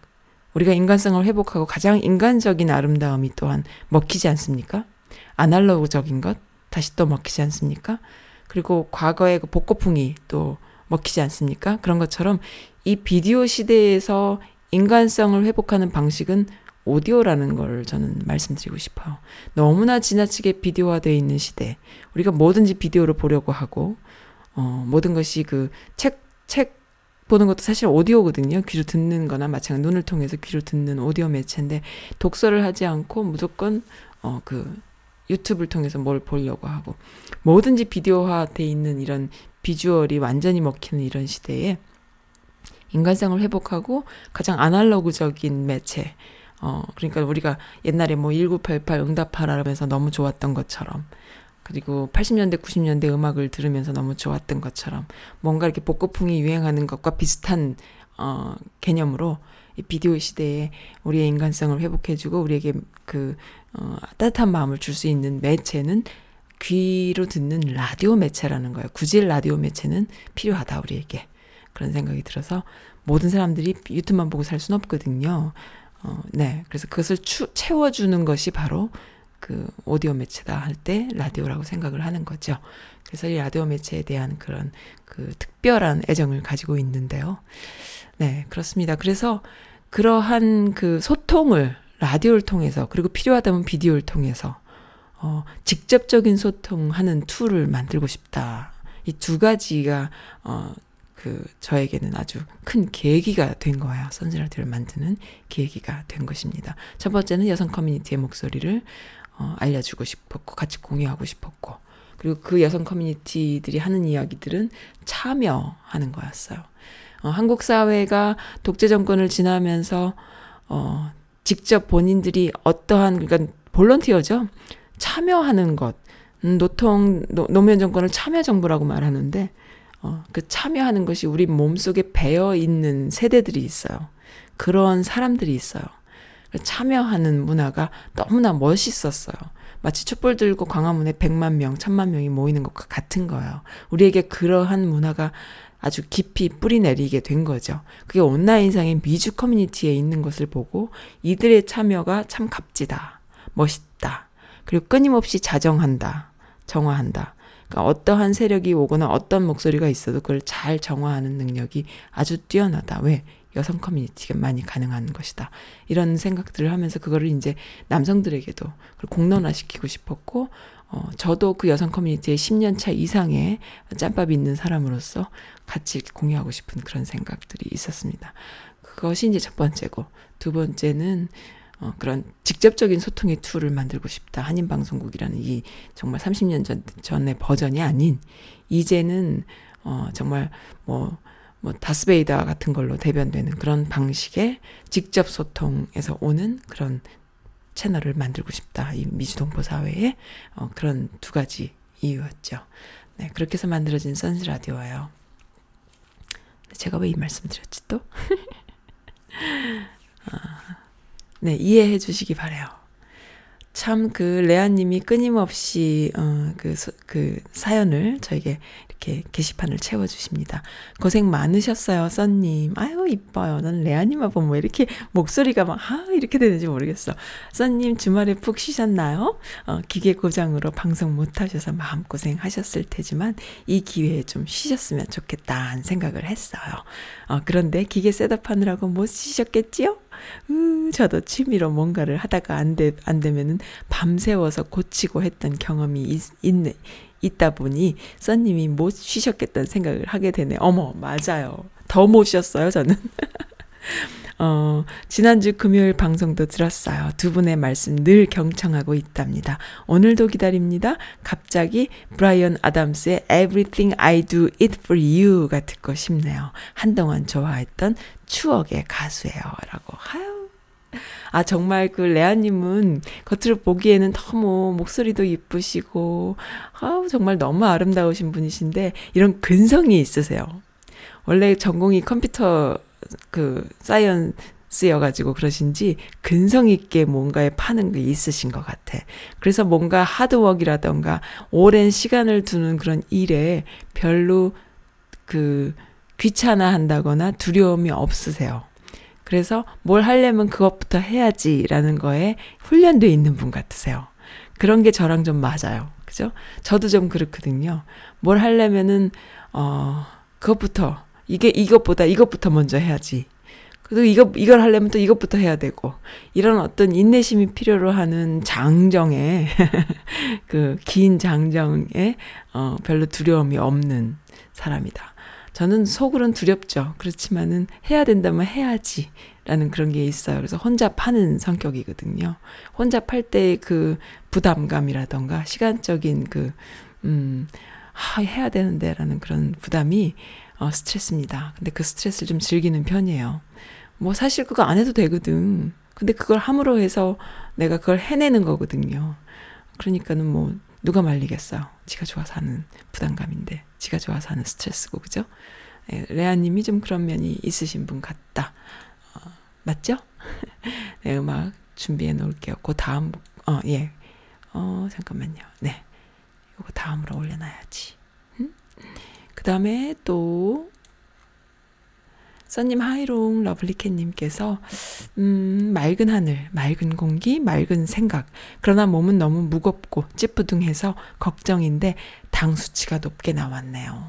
우리가 인간성을 회복하고 가장 인간적인 아름다움이 또한 먹히지 않습니까? 아날로그적인 것 다시 또 먹히지 않습니까? 그리고 과거의 그 복고풍이 또 먹히지 않습니까? 그런 것처럼 이 비디오 시대에서 인간성을 회복하는 방식은 오디오라는 걸 저는 말씀드리고 싶어요. 너무나 지나치게 비디오화되어 있는 시대. 우리가 뭐든지 비디오로 보려고 하고, 어, 모든 것이 그 책, 책 보는 것도 사실 오디오거든요. 귀로 듣는 거나 마찬가지 눈을 통해서 귀로 듣는 오디오 매체인데, 독서를 하지 않고 무조건, 어, 그, 유튜브를 통해서 뭘 보려고 하고, 뭐든지 비디오화 돼 있는 이런 비주얼이 완전히 먹히는 이런 시대에, 인간성을 회복하고 가장 아날로그적인 매체, 어, 그러니까 우리가 옛날에 뭐 1988 응답하라 하면서 너무 좋았던 것처럼, 그리고 80년대, 90년대 음악을 들으면서 너무 좋았던 것처럼, 뭔가 이렇게 복고풍이 유행하는 것과 비슷한, 어, 개념으로 이 비디오 시대에 우리의 인간성을 회복해주고 우리에게 그, 어, 따뜻한 마음을 줄 수 있는 매체는 귀로 듣는 라디오 매체라는 거예요. 굳이 라디오 매체는 필요하다, 우리에게. 그런 생각이 들어서 모든 사람들이 유튜브만 보고 살 수는 없거든요. 어, 네. 그래서 그것을 추, 채워주는 것이 바로 그 오디오 매체다 할 때 라디오라고 생각을 하는 거죠. 그래서 이 라디오 매체에 대한 그런 그 특별한 애정을 가지고 있는데요. 네, 그렇습니다. 그래서 그러한 그 소통을 라디오를 통해서 그리고 필요하다면 비디오를 통해서 어, 직접적인 소통하는 tool을 만들고 싶다. 이 두 가지가 어, 그 저에게는 아주 큰 계기가 된 거예요. 선즈라디오를 만드는 계기가 된 것입니다. 첫 번째는 여성 커뮤니티의 목소리를 어, 알려주고 싶었고 같이 공유하고 싶었고 그리고 그 여성 커뮤니티들이 하는 이야기들은 참여하는 거였어요. 어, 한국 사회가 독재 정권을 지나면서 어, 직접 본인들이 어떠한 그러니까 volunteer죠. 참여하는 것. 음, 노통 노, 노무현 정권을 참여 정부라고 말하는데 어, 그 참여하는 것이 우리 몸 속에 배어 있는 세대들이 있어요. 그런 사람들이 있어요. 참여하는 문화가 너무나 멋있었어요. 마치 촛불 들고 광화문에 100만 명, 1000만 명이 모이는 것과 같은 거예요. 우리에게 그러한 문화가 아주 깊이 뿌리 내리게 된 거죠. 그게 온라인상의 미주 커뮤니티에 있는 것을 보고 이들의 참여가 참 값지다. 멋있다. 그리고 끊임없이 자정한다. 정화한다. 그러니까 어떠한 세력이 오거나 어떤 목소리가 있어도 그걸 잘 정화하는 능력이 아주 뛰어나다. 왜? 여성 커뮤니티가 많이 가능한 것이다. 이런 생각들을 하면서 그거를 이제 남성들에게도 공론화시키고 싶었고, 어, 저도 그 여성 커뮤니티에 10년 차 이상의 짬밥이 있는 사람으로서 같이 공유하고 싶은 그런 생각들이 있었습니다. 그것이 이제 첫 번째고, 두 번째는 어, 그런 직접적인 소통의 tool을 만들고 싶다. 한인방송국이라는 이 정말 30년 전, 전의 버전이 아닌, 이제는, 어, 정말 뭐, 뭐, 다스베이다 같은 걸로 대변되는 그런 방식의 직접 소통에서 오는 그런 채널을 만들고 싶다. 이 미주동포 사회에, 어, 그런 두 가지 이유였죠. 네, 그렇게 해서 만들어진 선즈 라디오예요. 제가 왜 이 말씀 드렸지 또? 아, 네, 이해해 주시기 바래요. 참 그 레아님이 끊임없이 어 그 그 사연을 저에게 이렇게 게시판을 채워 주십니다. 고생 많으셨어요, 써님. 아유 이뻐요. 난 레아님만 보면 왜 이렇게 목소리가 막 아 이렇게 되는지 모르겠어. 써님 주말에 푹 쉬셨나요? 어, 기계 고장으로 방송 못 하셔서 마음 고생 하셨을 테지만 이 기회에 좀 쉬셨으면 좋겠다는 생각을 했어요. 어, 그런데 기계 셋업하느라고 못 쉬셨겠지요? 음, 저도 취미로 뭔가를 하다가 안, 되, 안 되면은 밤새워서 고치고 했던 경험이 있, 있네, 있다 보니 써님이 못 쉬셨겠다는 생각을 하게 되네. 어머, 맞아요. 더 못 쉬었어요, 저는. 어, 지난주 금요일 방송도 들었어요. 두 분의 말씀 늘 경청하고 있답니다. 오늘도 기다립니다. 갑자기 브라이언 아담스의 Everything I Do It For You가 듣고 싶네요. 한동안 좋아했던 추억의 가수예요. 라고. 아유. 아, 정말 그 레아님은 겉으로 보기에는 너무 목소리도 이쁘시고, 아우, 정말 너무 아름다우신 분이신데, 이런 근성이 있으세요. 원래 전공이 컴퓨터 그 사이언스여가지고 그러신지 근성 있게 뭔가에 파는 게 있으신 것 같아. 그래서 뭔가 하드워크라던가 오랜 시간을 두는 그런 일에 별로 그 귀찮아 한다거나 두려움이 없으세요. 그래서 뭘 하려면 그것부터 해야지라는 거에 훈련돼 있는 분 같으세요. 그런 게 저랑 좀 맞아요. 그죠? 저도 좀 그렇거든요. 뭘 하려면은, 어, 그것부터 이게 이것보다 이것부터 먼저 해야지. 그리고 이거 이걸 하려면 또 이것부터 해야 되고 이런 어떤 인내심이 필요로 하는 장정에 그 긴 장정에 어 별로 두려움이 없는 사람이다. 저는 속으론 두렵죠. 그렇지만은 해야 된다면 해야지 라는 그런 게 있어요. 그래서 혼자 파는 성격이거든요. 혼자 팔때그 부담감이라던가 시간적인 그 음, 아, 해야 되는데 라는 그런 부담이 어, 스트레스입니다. 근데 그 스트레스를 좀 즐기는 편이에요. 뭐 사실 그거 안 해도 되거든. 근데 그걸 함으로 해서 내가 그걸 해내는 거거든요. 그러니까는 뭐 누가 말리겠어요. 지가 좋아서 하는 부담감인데, 지가 좋아서 하는 스트레스고, 그죠? 예, 레아님이 좀 그런 면이 있으신 분 같다. 어, 맞죠? 네, 음악 준비해 놓을게요. 그 다음, 어, 예. 어, 잠깐만요. 네. 요거 다음으로 올려놔야지. 음? 그 다음에 또 써님 하이롱 러블리캣님께서 음, 맑은 하늘, 맑은 공기, 맑은 생각. 그러나 몸은 너무 무겁고 찌뿌둥해서 걱정인데 당 수치가 높게 나왔네요.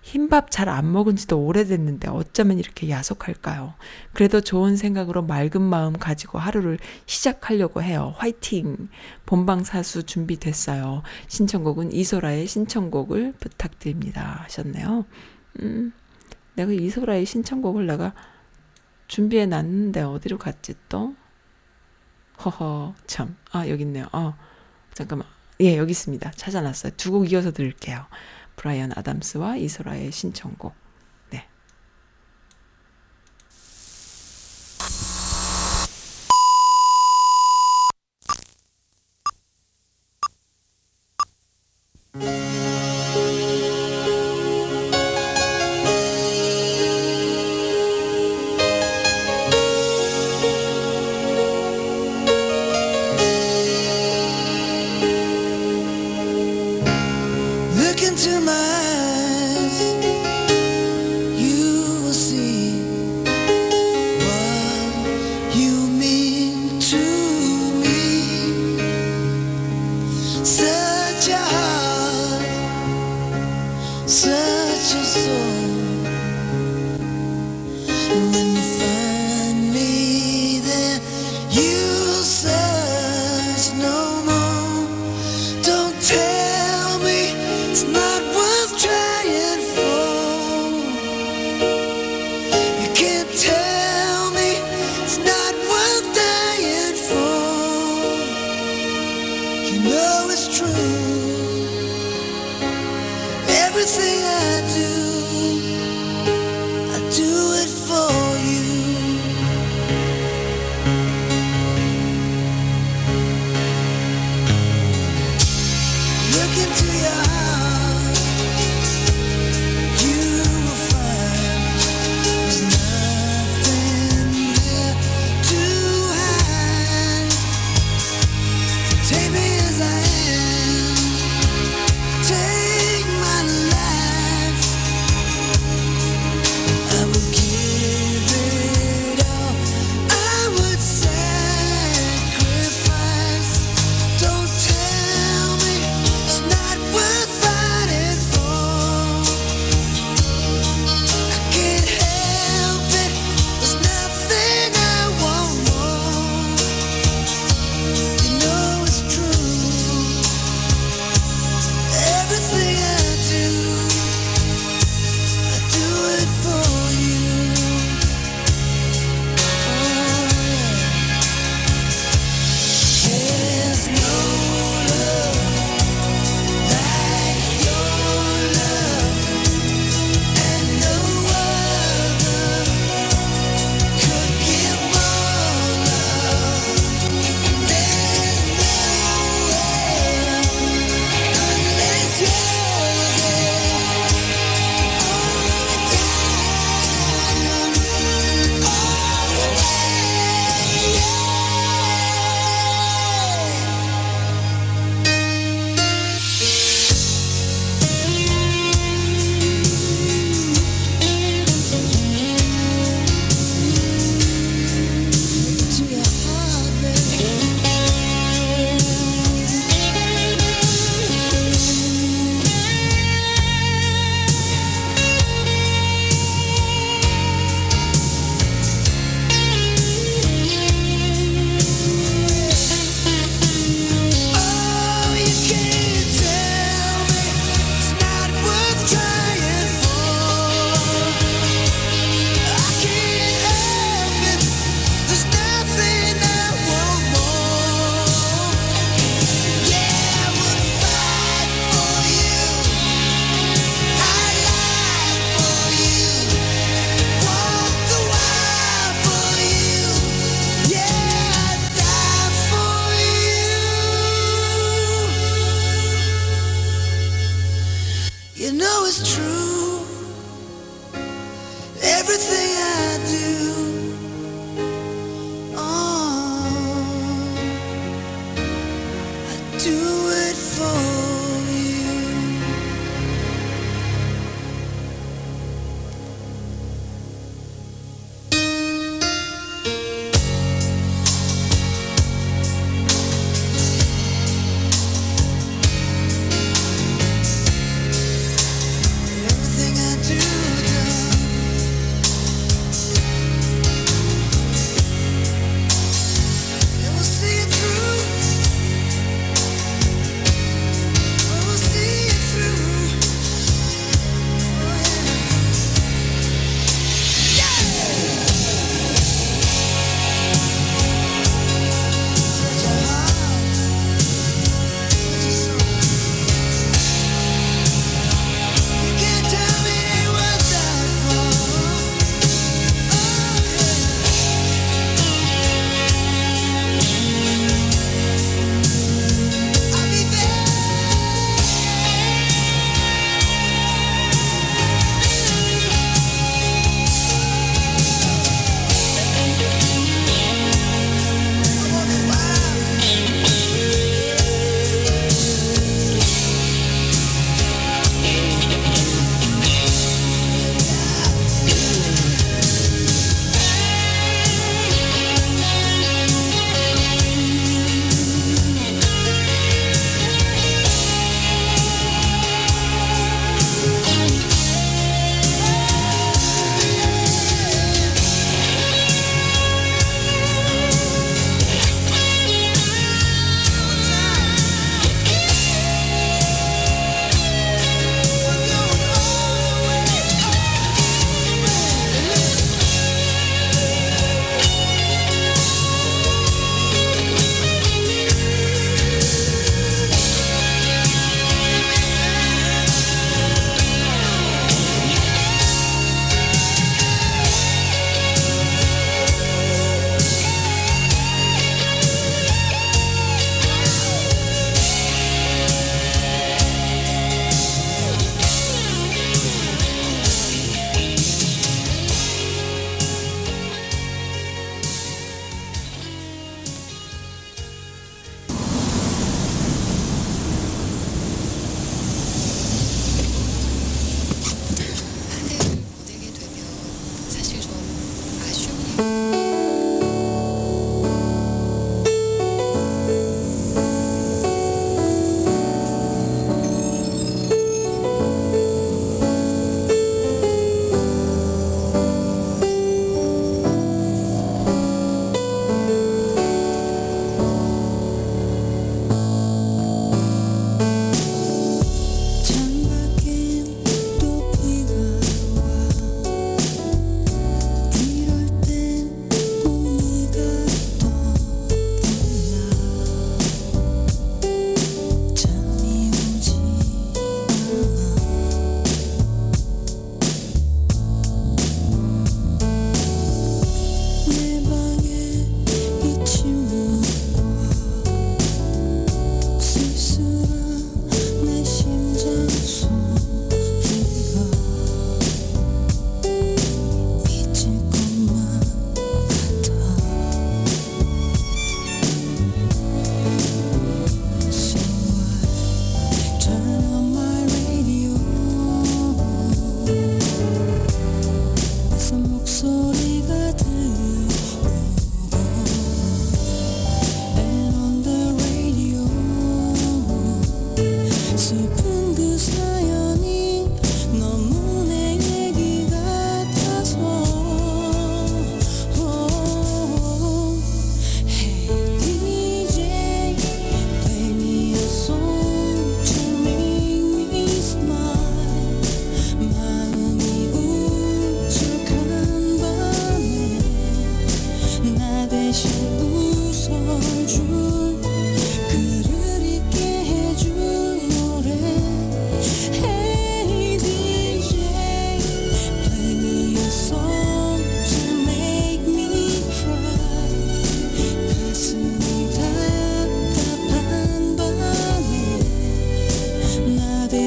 흰밥 잘 안 먹은 지도 오래됐는데 어쩌면 이렇게 야속할까요? 그래도 좋은 생각으로 맑은 마음 가지고 하루를 시작하려고 해요. 화이팅! 본방 사수 준비됐어요. 신청곡은 이소라의 신청곡을 부탁드립니다. 하셨네요. 음, 내가 이소라의 신청곡을 내가 준비해 놨는데 어디로 갔지 또? 허허, 참. 아, 여기 있네요. 어, 잠깐만. 예, 여기 있습니다. 찾아놨어요. 두 곡 이어서 들을게요. 브라이언 아담스와 이소라의 신청곡. 네.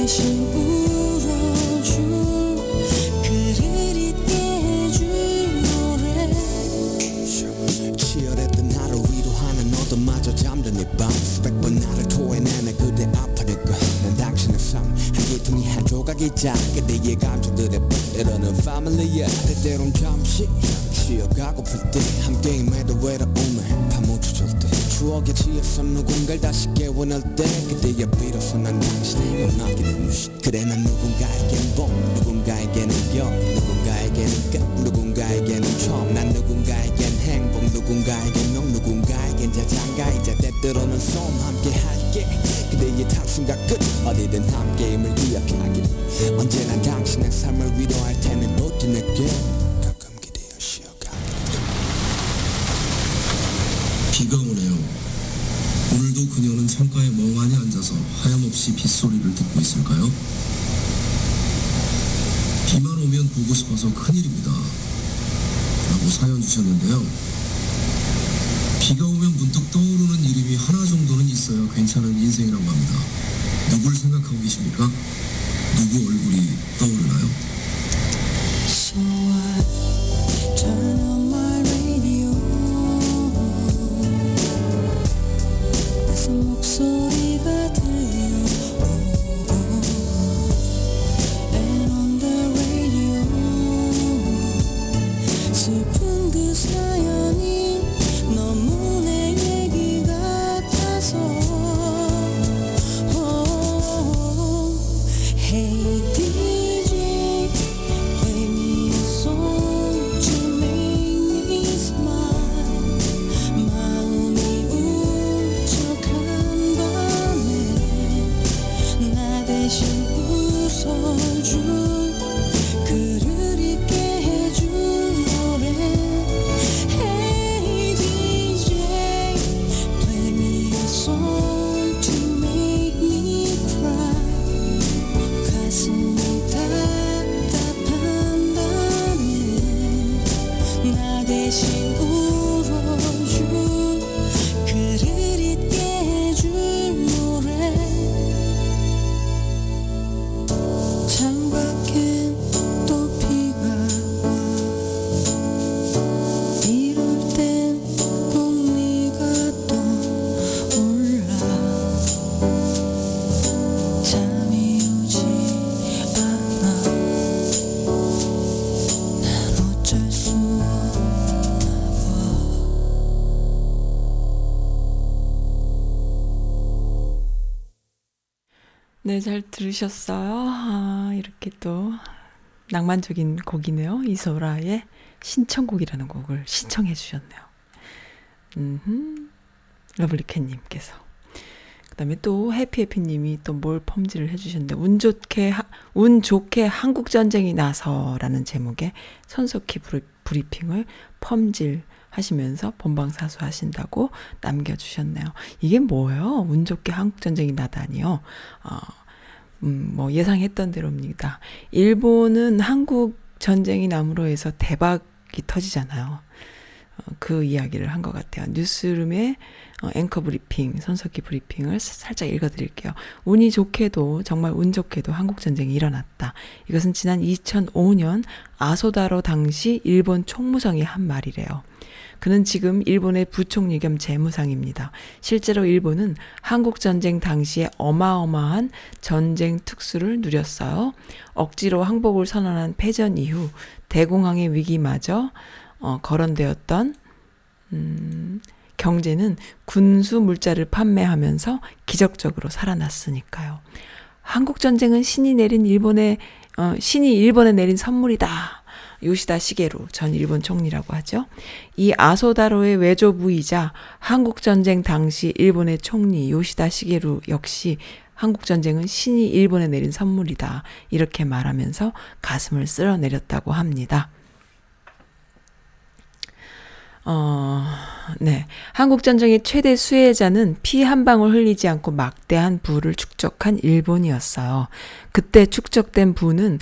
대신 잘 들으셨어요? 아, 이렇게 또 낭만적인 곡이네요. 이소라의 신청곡이라는 곡을 신청해 주셨네요. 음, 러블리캣님께서. 그 다음에 또 해피해피님이 또 뭘 펌지를 해주셨는데, 운 좋게, 하- 운 좋게 한국전쟁이 나서라는 제목의 손석희 브리, 브리핑을 펌질 하시면서 본방사수 하신다고 남겨주셨네요. 이게 뭐예요? 운 좋게 한국전쟁이 나다니요. 어, 음, 뭐 예상했던 대로입니다. 일본은 한국 전쟁이 해서 대박이 터지잖아요. 어, 그 이야기를 한 것 같아요. 뉴스룸의 어, 앵커 브리핑, 손석희 브리핑을 사- 살짝 읽어드릴게요. 운이 좋게도 정말 운 좋게도 한국 전쟁이 일어났다. 이것은 지난 2005년 아소다로 당시 일본 총무성이 한 말이래요. 그는 지금 일본의 부총리 겸 재무상입니다. 실제로 일본은 한국 전쟁 당시에 어마어마한 전쟁 특수를 누렸어요. 억지로 항복을 선언한 패전 이후 대공황의 위기마저 어, 거론되었던 음, 경제는 군수 물자를 판매하면서 기적적으로 살아났으니까요. 한국 전쟁은 신이 내린 일본의 어, 신이 일본에 내린 선물이다. 요시다 시게루 전 일본 총리라고 하죠. 이 아소다로의 외조부이자 한국 전쟁 당시 일본의 총리 요시다 시게루 역시 한국 전쟁은 신이 일본에 내린 선물이다. 이렇게 말하면서 가슴을 쓸어내렸다고 합니다. 어, 네. 한국전쟁의 최대 수혜자는 피 한 방울 흘리지 않고 막대한 부를 축적한 일본이었어요. 그때 축적된 부는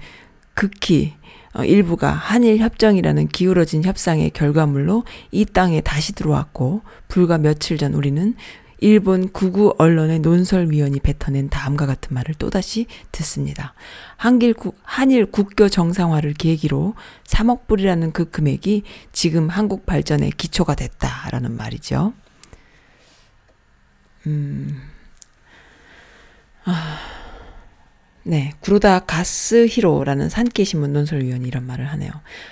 극히 어, 일부가 한일 협정이라는 기울어진 협상의 결과물로 이 땅에 다시 들어왔고 불과 며칠 전 우리는 일본 구구 언론의 논설위원이 뱉어낸 다음과 같은 말을 또다시 듣습니다. 한길 국, 한일 국교 정상화를 계기로 3억 불이라는 그 금액이 지금 한국 발전의 기초가 됐다라는 말이죠. 네, 구로다 가스 히로라는 산케 신문 논설위원이 이런 말을 하네요.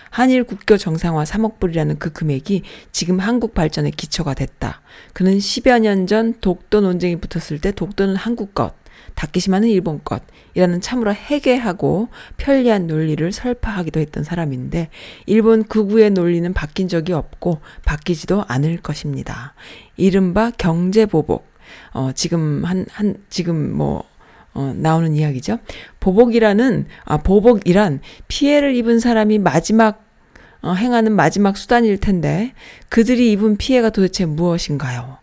한일 국교 정상화 3억 불이라는 그 금액이 지금 한국 발전의 기초가 됐다. 그는 10여 년 전 독도 논쟁이 붙었을 때 독도는 한국 것, 다케시마는 일본 것이라는 참으로 해괴하고 편리한 논리를 설파하기도 했던 사람인데 일본 극우의 논리는 바뀐 적이 없고 바뀌지도 않을 것입니다. 이른바 경제 보복. 어, 지금 한, 한, 지금 뭐, 어, 나오는 이야기죠. 보복이라는, 아, 보복이란 피해를 입은 사람이 마지막, 어, 행하는 마지막 수단일 텐데, 그들이 입은 피해가 도대체 무엇인가요?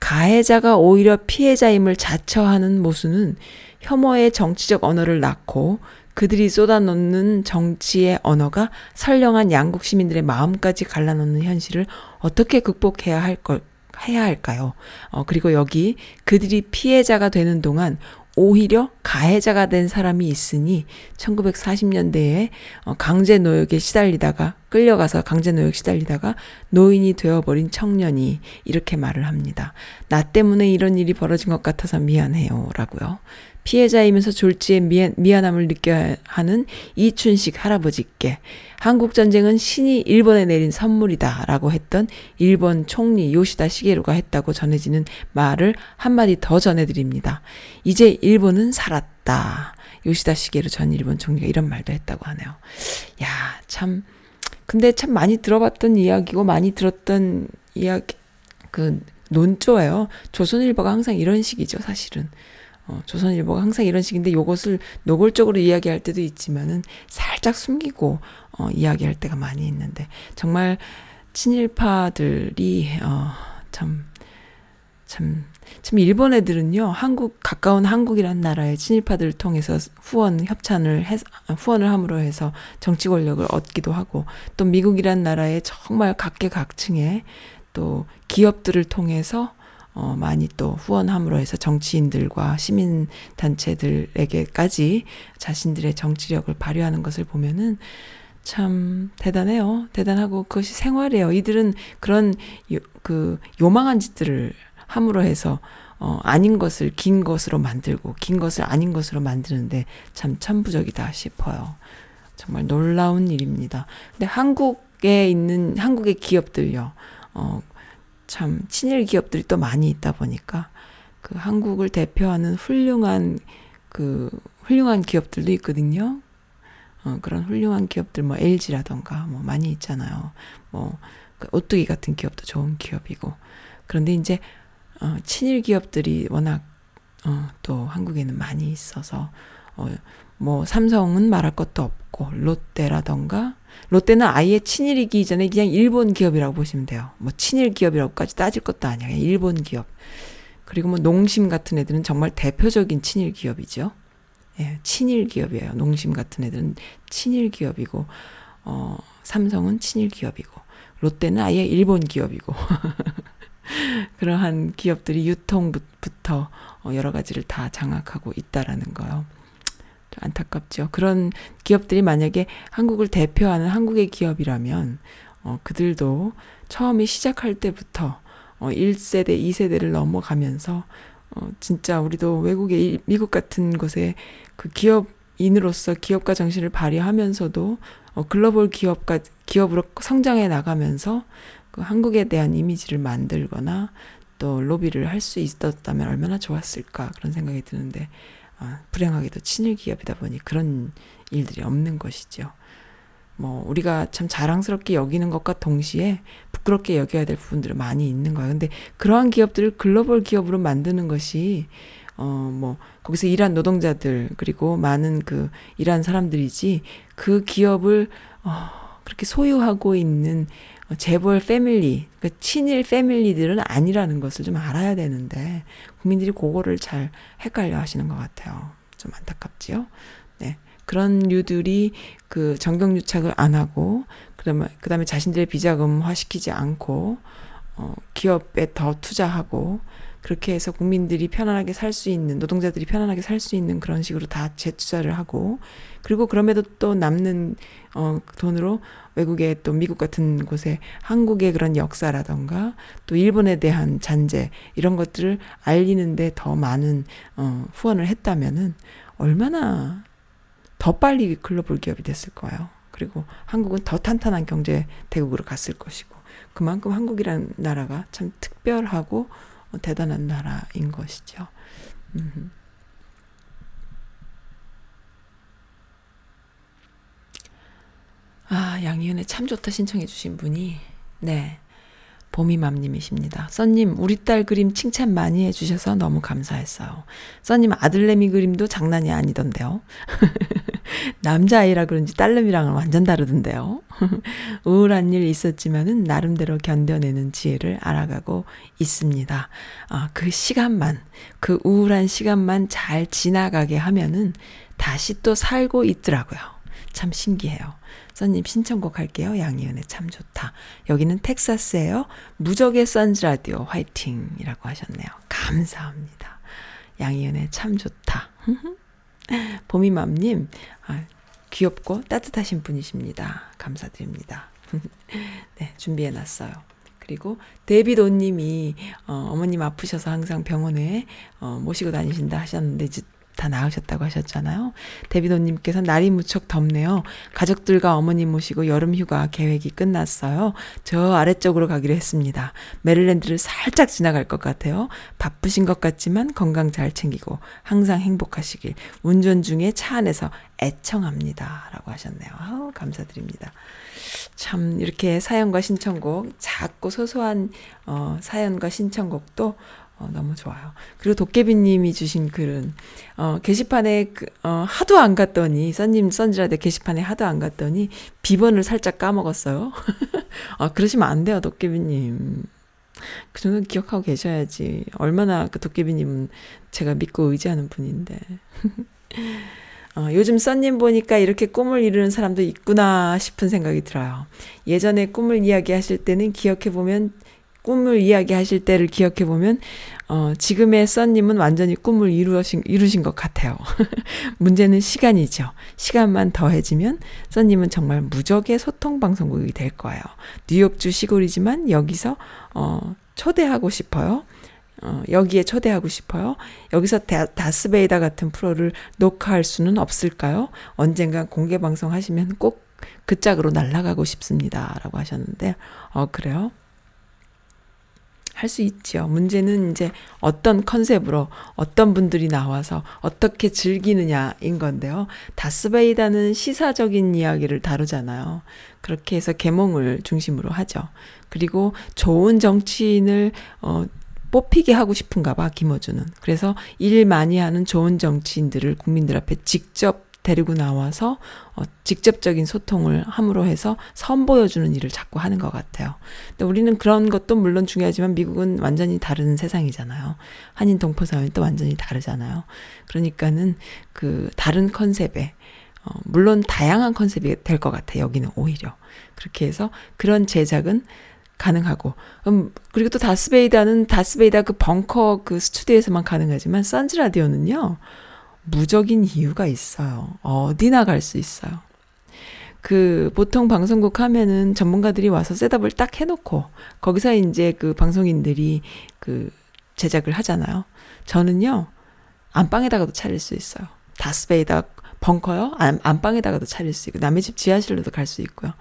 가해자가 오히려 피해자임을 자처하는 모순은 혐오의 정치적 언어를 낳고 그들이 쏟아놓는 정치의 언어가 선량한 양국 시민들의 마음까지 갈라놓는 현실을 어떻게 극복해야 할 걸, 해야 할까요? 어, 그리고 여기 그들이 피해자가 되는 동안 오히려 가해자가 된 사람이 있으니 1940년대에 어, 강제 노역에 시달리다가 끌려가서 강제 노역 시달리다가 노인이 되어버린 청년이 이렇게 말을 합니다. 나 때문에 이런 일이 벌어진 것 같아서 미안해요. 라고요. 피해자이면서 졸지에 미안, 미안함을 느껴야 하는 이춘식 할아버지께 한국 전쟁은 신이 일본에 내린 선물이다 라고 했던 일본 총리 요시다 시게루가 했다고 전해지는 말을 한마디 더 전해드립니다. 이제 일본은 살았다. 요시다 시게루 전 일본 총리가 이런 말도 했다고 하네요. 야, 참. 근데 참 많이 들어봤던 이야기고 많이 들었던 이야기, 그 논조예요. 조선일보가 항상 이런 식이죠, 사실은. 어, 조선일보가 항상 이런 식인데 요것을 노골적으로 이야기할 때도 있지만은 살짝 숨기고 어, 이야기할 때가 많이 있는데 정말 친일파들이 어, 참 참, 참, 일본 애들은요, 한국, 가까운 한국이란 나라의 친일파들을 통해서 후원 협찬을 해, 후원을 함으로 해서 정치 권력을 얻기도 하고, 또 미국이란 나라의 정말 각계각층의 또 기업들을 통해서 어, 많이 또 후원함으로 해서 정치인들과 시민단체들에게까지 자신들의 정치력을 발휘하는 것을 보면은 참 대단해요. 대단하고 그것이 생활이에요. 이들은 그런 요, 그 요망한 짓들을 함으로 해서 어, 아닌 것을 긴 것으로 만들고 긴 것을 아닌 것으로 만드는데 참 천부적이다 싶어요. 정말 놀라운 일입니다. 근데 한국에 있는 한국의 기업들요. 어, 참 친일 기업들이 또 많이 있다 보니까 그 한국을 대표하는 훌륭한 그 훌륭한 기업들도 있거든요. 어, 그런 훌륭한 기업들 뭐 LG라던가 뭐 많이 있잖아요. 뭐그 오뚜기 같은 기업도 좋은 기업이고 그런데 이제 어, 친일 기업들이 워낙 어, 또 한국에는 많이 있어서 어, 뭐 삼성은 말할 것도 없고 롯데라던가 롯데는 아예 친일이기 이전에 그냥 일본 기업이라고 보시면 돼요. 뭐 친일 기업이라고까지 따질 것도. 그냥 일본 기업. 그리고 뭐 농심 같은 애들은 정말 대표적인 친일 기업이죠. 예, 친일 기업이에요. 농심 같은 애들은 친일 기업이고 어, 삼성은 친일 기업이고 롯데는 아예 일본 기업이고 그러한 기업들이 유통부터 어, 여러 가지를 다 장악하고 있다라는 거요. 안타깝죠. 그런 기업들이 만약에 한국을 대표하는 한국의 기업이라면 어, 그들도 처음에 시작할 때부터 어, 1세대, 2세대를 넘어가면서 어, 진짜 우리도 외국의 미국 같은 곳에 그 기업인으로서 기업가 정신을 발휘하면서도 어, 글로벌 기업가 기업으로 성장해 나가면서 그 한국에 대한 이미지를 만들거나 또 로비를 할 수 있었다면 얼마나 좋았을까 그런 생각이 드는데 아, 불행하게도 친일 기업이다 보니 그런 일들이 없는 것이죠. 뭐 우리가 참 자랑스럽게 여기는 것과 동시에 부끄럽게 여겨야 될 부분들이 많이 있는 거예요. 근데 그러한 기업들을 글로벌 기업으로 만드는 것이 어뭐 거기서 일한 노동자들 그리고 많은 그 일한 사람들이지 그 기업을 어 그렇게 소유하고 있는 재벌 패밀리, 그 친일 패밀리들은 아니라는 것을 좀 알아야 되는데 국민들이 그거를 잘 헷갈려 하시는 것 같아요. 좀 안타깝지요. 네. 그런 류들이 그 정경 유착을 안 하고 그다음에 그다음에 자신들의 비자금화 시키지 않고 어 기업에 더 투자하고 그렇게 해서 국민들이 편안하게 살 수 있는 노동자들이 편안하게 살 수 있는 그런 식으로 다 재투자를 하고 그리고 그럼에도 또 남는 어 돈으로 외국에 또 미국 같은 곳에 한국의 그런 역사라던가 또 일본에 대한 잔재 이런 것들을 알리는데 더 많은 어 후원을 했다면은 얼마나 더 빨리 글로벌 기업이 됐을 거예요. 그리고 한국은 더 탄탄한 경제 대국으로 갔을 것이고 그만큼 한국이라는 나라가 참 특별하고 어, 대단한 나라인 것이죠. 음. 아, 양희은의 참 좋다 신청해 주신 분이 네. 봄이맘님이십니다. 써님, 우리 딸 그림 칭찬 많이 해주셔서 너무 감사했어요. 써님 아들내미 그림도 장난이 아니던데요. 남자아이라 그런지 딸내미랑은 완전 다르던데요. 우울한 일 있었지만은 나름대로 견뎌내는 지혜를 알아가고 있습니다. 아, 그 시간만, 그 우울한 시간만 잘 지나가게 하면은 다시 또 살고 있더라고요. 참 신기해요. 써님 신청곡 할게요. 양희은의 참 좋다. 여기는 텍사스예요. 무적의 선즈 라디오 화이팅이라고 하셨네요. 감사합니다. 양희은의 참 좋다. 봄이맘님 아, 귀엽고 따뜻하신 분이십니다. 감사드립니다. 네 준비해놨어요. 그리고 데비도님이 어, 어머님 아프셔서 항상 병원에 어, 모시고 다니신다 하셨는데 다 나으셨다고 하셨잖아요. 데비도님께서 날이 무척 덥네요. 가족들과 어머님 모시고 여름 휴가 계획이 끝났어요. 저 아래쪽으로 가기로 했습니다. 메릴랜드를 살짝 지나갈 것 같아요. 바쁘신 것 같지만 건강 잘 챙기고 항상 행복하시길. 운전 중에 차 안에서 애청합니다. 라고 하셨네요. 아우, 감사드립니다. 참, 이렇게 사연과 신청곡, 작고 소소한, 어, 사연과 신청곡도 어, 너무 좋아요. 그리고 도깨비님이 주신 글은 어, 게시판에 그, 어, 하도 안 갔더니 써님 선지라데 게시판에 하도 안 갔더니 비번을 살짝 까먹었어요. 아 그러시면 안 돼요, 도깨비님. 그 정도는 기억하고 계셔야지. 얼마나 그 도깨비님은 제가 믿고 의지하는 분인데. 어, 요즘 써님 보니까 이렇게 꿈을 이루는 사람도 있구나 싶은 생각이 들어요. 예전에 꿈을 이야기하실 때는 기억해보면 꿈을 이야기하실 때를 기억해 보면 어, 지금의 써님은 완전히 꿈을 이루신, 이루신 것 같아요. 문제는 시간이죠. 시간만 더해지면 써님은 정말 무적의 소통 방송국이 될 거예요. 뉴욕주 시골이지만 여기서 어, 초대하고 싶어요. 어, 여기에 초대하고 싶어요. 여기서 다, 다스베이다 같은 프로를 녹화할 수는 없을까요? 언젠가 공개 방송 하시면 꼭 그 짝으로 날아가고 싶습니다. 라고 하셨는데, 어, 그래요? 할 수 있죠. 문제는 이제 어떤 컨셉으로 어떤 분들이 나와서 어떻게 즐기느냐인 건데요. 다스베이다는 시사적인 이야기를 다루잖아요. 그렇게 해서 계몽을 중심으로 하죠. 그리고 좋은 정치인을 어 뽑히게 하고 싶은가 봐, 김어준은. 그래서 일 많이 하는 좋은 정치인들을 국민들 앞에 직접 데리고 나와서 어, 직접적인 소통을 함으로 해서 선보여주는 일을 자꾸 하는 것 같아요. 근데 우리는 그런 것도 물론 중요하지만 미국은 완전히 다른 세상이잖아요. 한인 동포 사회는 또 완전히 다르잖아요. 그러니까는 그 다른 컨셉에 어, 물론 다양한 컨셉이 될 것 같아. 여기는 오히려 그렇게 해서 그런 제작은 가능하고 음 그리고 또 다스베이다는 다스베이다 그 벙커 그 스튜디오에서만 가능하지만 선즈 라디오는요. 무적인 이유가 있어요. 어디나 갈 수 있어요. 그 보통 방송국 하면은 전문가들이 와서 셋업을 딱 해놓고 거기서 이제 그 방송인들이 그 제작을 하잖아요. 저는요 안방에다가도 차릴 수 있어요. 다스베이다 벙커요 안, 안방에다가도 차릴 수 있고 남의 집 지하실로도 갈 수 있고요.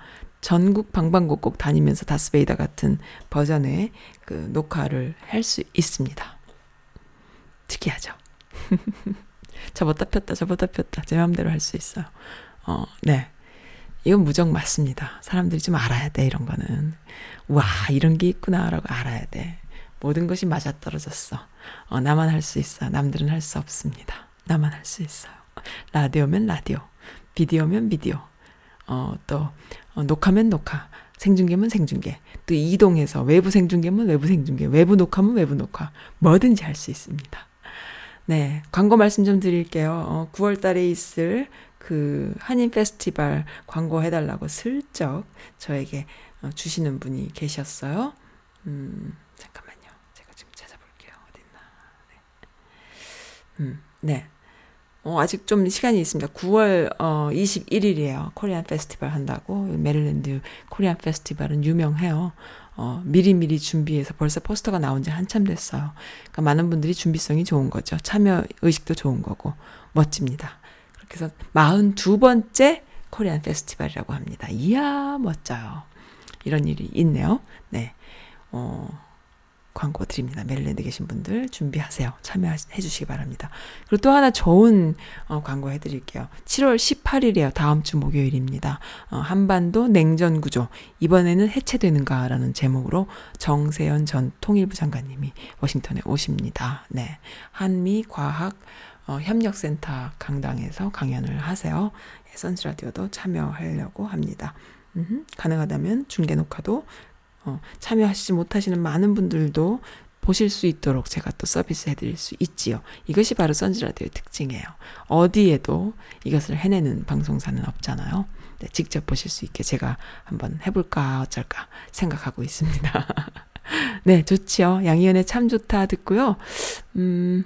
전국 방방곡곡 다니면서 다스베이다 같은 버전의 그 녹화를 할 수 있습니다. 특이하죠. 접었다 폈다 접었다 폈다 제 마음대로 할 수 있어요. 어, 네. 이건 무적 맞습니다. 사람들이 좀 알아야 돼 이런 거는. 와 이런 게 있구나라고 알아야 돼. 모든 것이 맞아 떨어졌어. 어, 나만 할 수 있어. 남들은 할 수 없습니다. 나만 할 수 있어요. 라디오면 라디오, 비디오면 비디오, 어, 또 어, 녹화면 녹화, 생중계면 생중계, 또 이동해서 외부 생중계면 외부 생중계, 외부 녹화면 외부 녹화, 뭐든지 할 수 있습니다. 네, 광고 말씀 좀 드릴게요. 어, 9월 달에 있을 그 한인 페스티벌 광고 해달라고 슬쩍 저에게 어, 주시는 분이 계셨어요. 음, 잠깐만요. 제가 지금 찾아볼게요. 어딨나. 음, 네. 어, 아직 좀 시간이 있습니다. 9월 어, 21일이에요. Korean Festival 한다고. 메릴랜드 Korean Festival은 유명해요. 어, 미리미리 준비해서 벌써 포스터가 나온 지 한참 됐어요. 그러니까 많은 분들이 준비성이 좋은 거죠. 참여 의식도 좋은 거고. 멋집니다. 그렇게 해서 42번째 코리안 페스티벌이라고 합니다. 이야, 멋져요. 이런 일이 있네요. 네. 어, 광고 드립니다. 메릴랜드 계신 분들 준비하세요. 참여해 주시기 바랍니다. 그리고 또 하나 좋은 어, 광고 해드릴게요. 7월 18일이에요. 다음 주 목요일입니다. 어, 한반도 냉전 구조 이번에는 해체되는가라는 제목으로 정세현 전 통일부 장관님이 워싱턴에 오십니다. 네, 한미 과학 어, 협력센터 강당에서 강연을 하세요. 예, 선스 라디오도 참여하려고 합니다. 음흠, 가능하다면 중계 녹화도 어, 참여하시지 못하시는 많은 분들도 보실 수 있도록 제가 또 서비스 해드릴 수 있지요. 이것이 바로 선즈라디오의 특징이에요. 어디에도 이것을 해내는 방송사는 없잖아요. 네, 직접 보실 수 있게 제가 한번 해볼까 어쩔까 생각하고 있습니다. 네, 좋지요. 양희연의 참 좋다 듣고요. 음,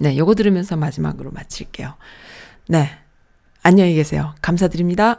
네, 요거 들으면서 마지막으로 마칠게요. 네, 안녕히 계세요. 감사드립니다.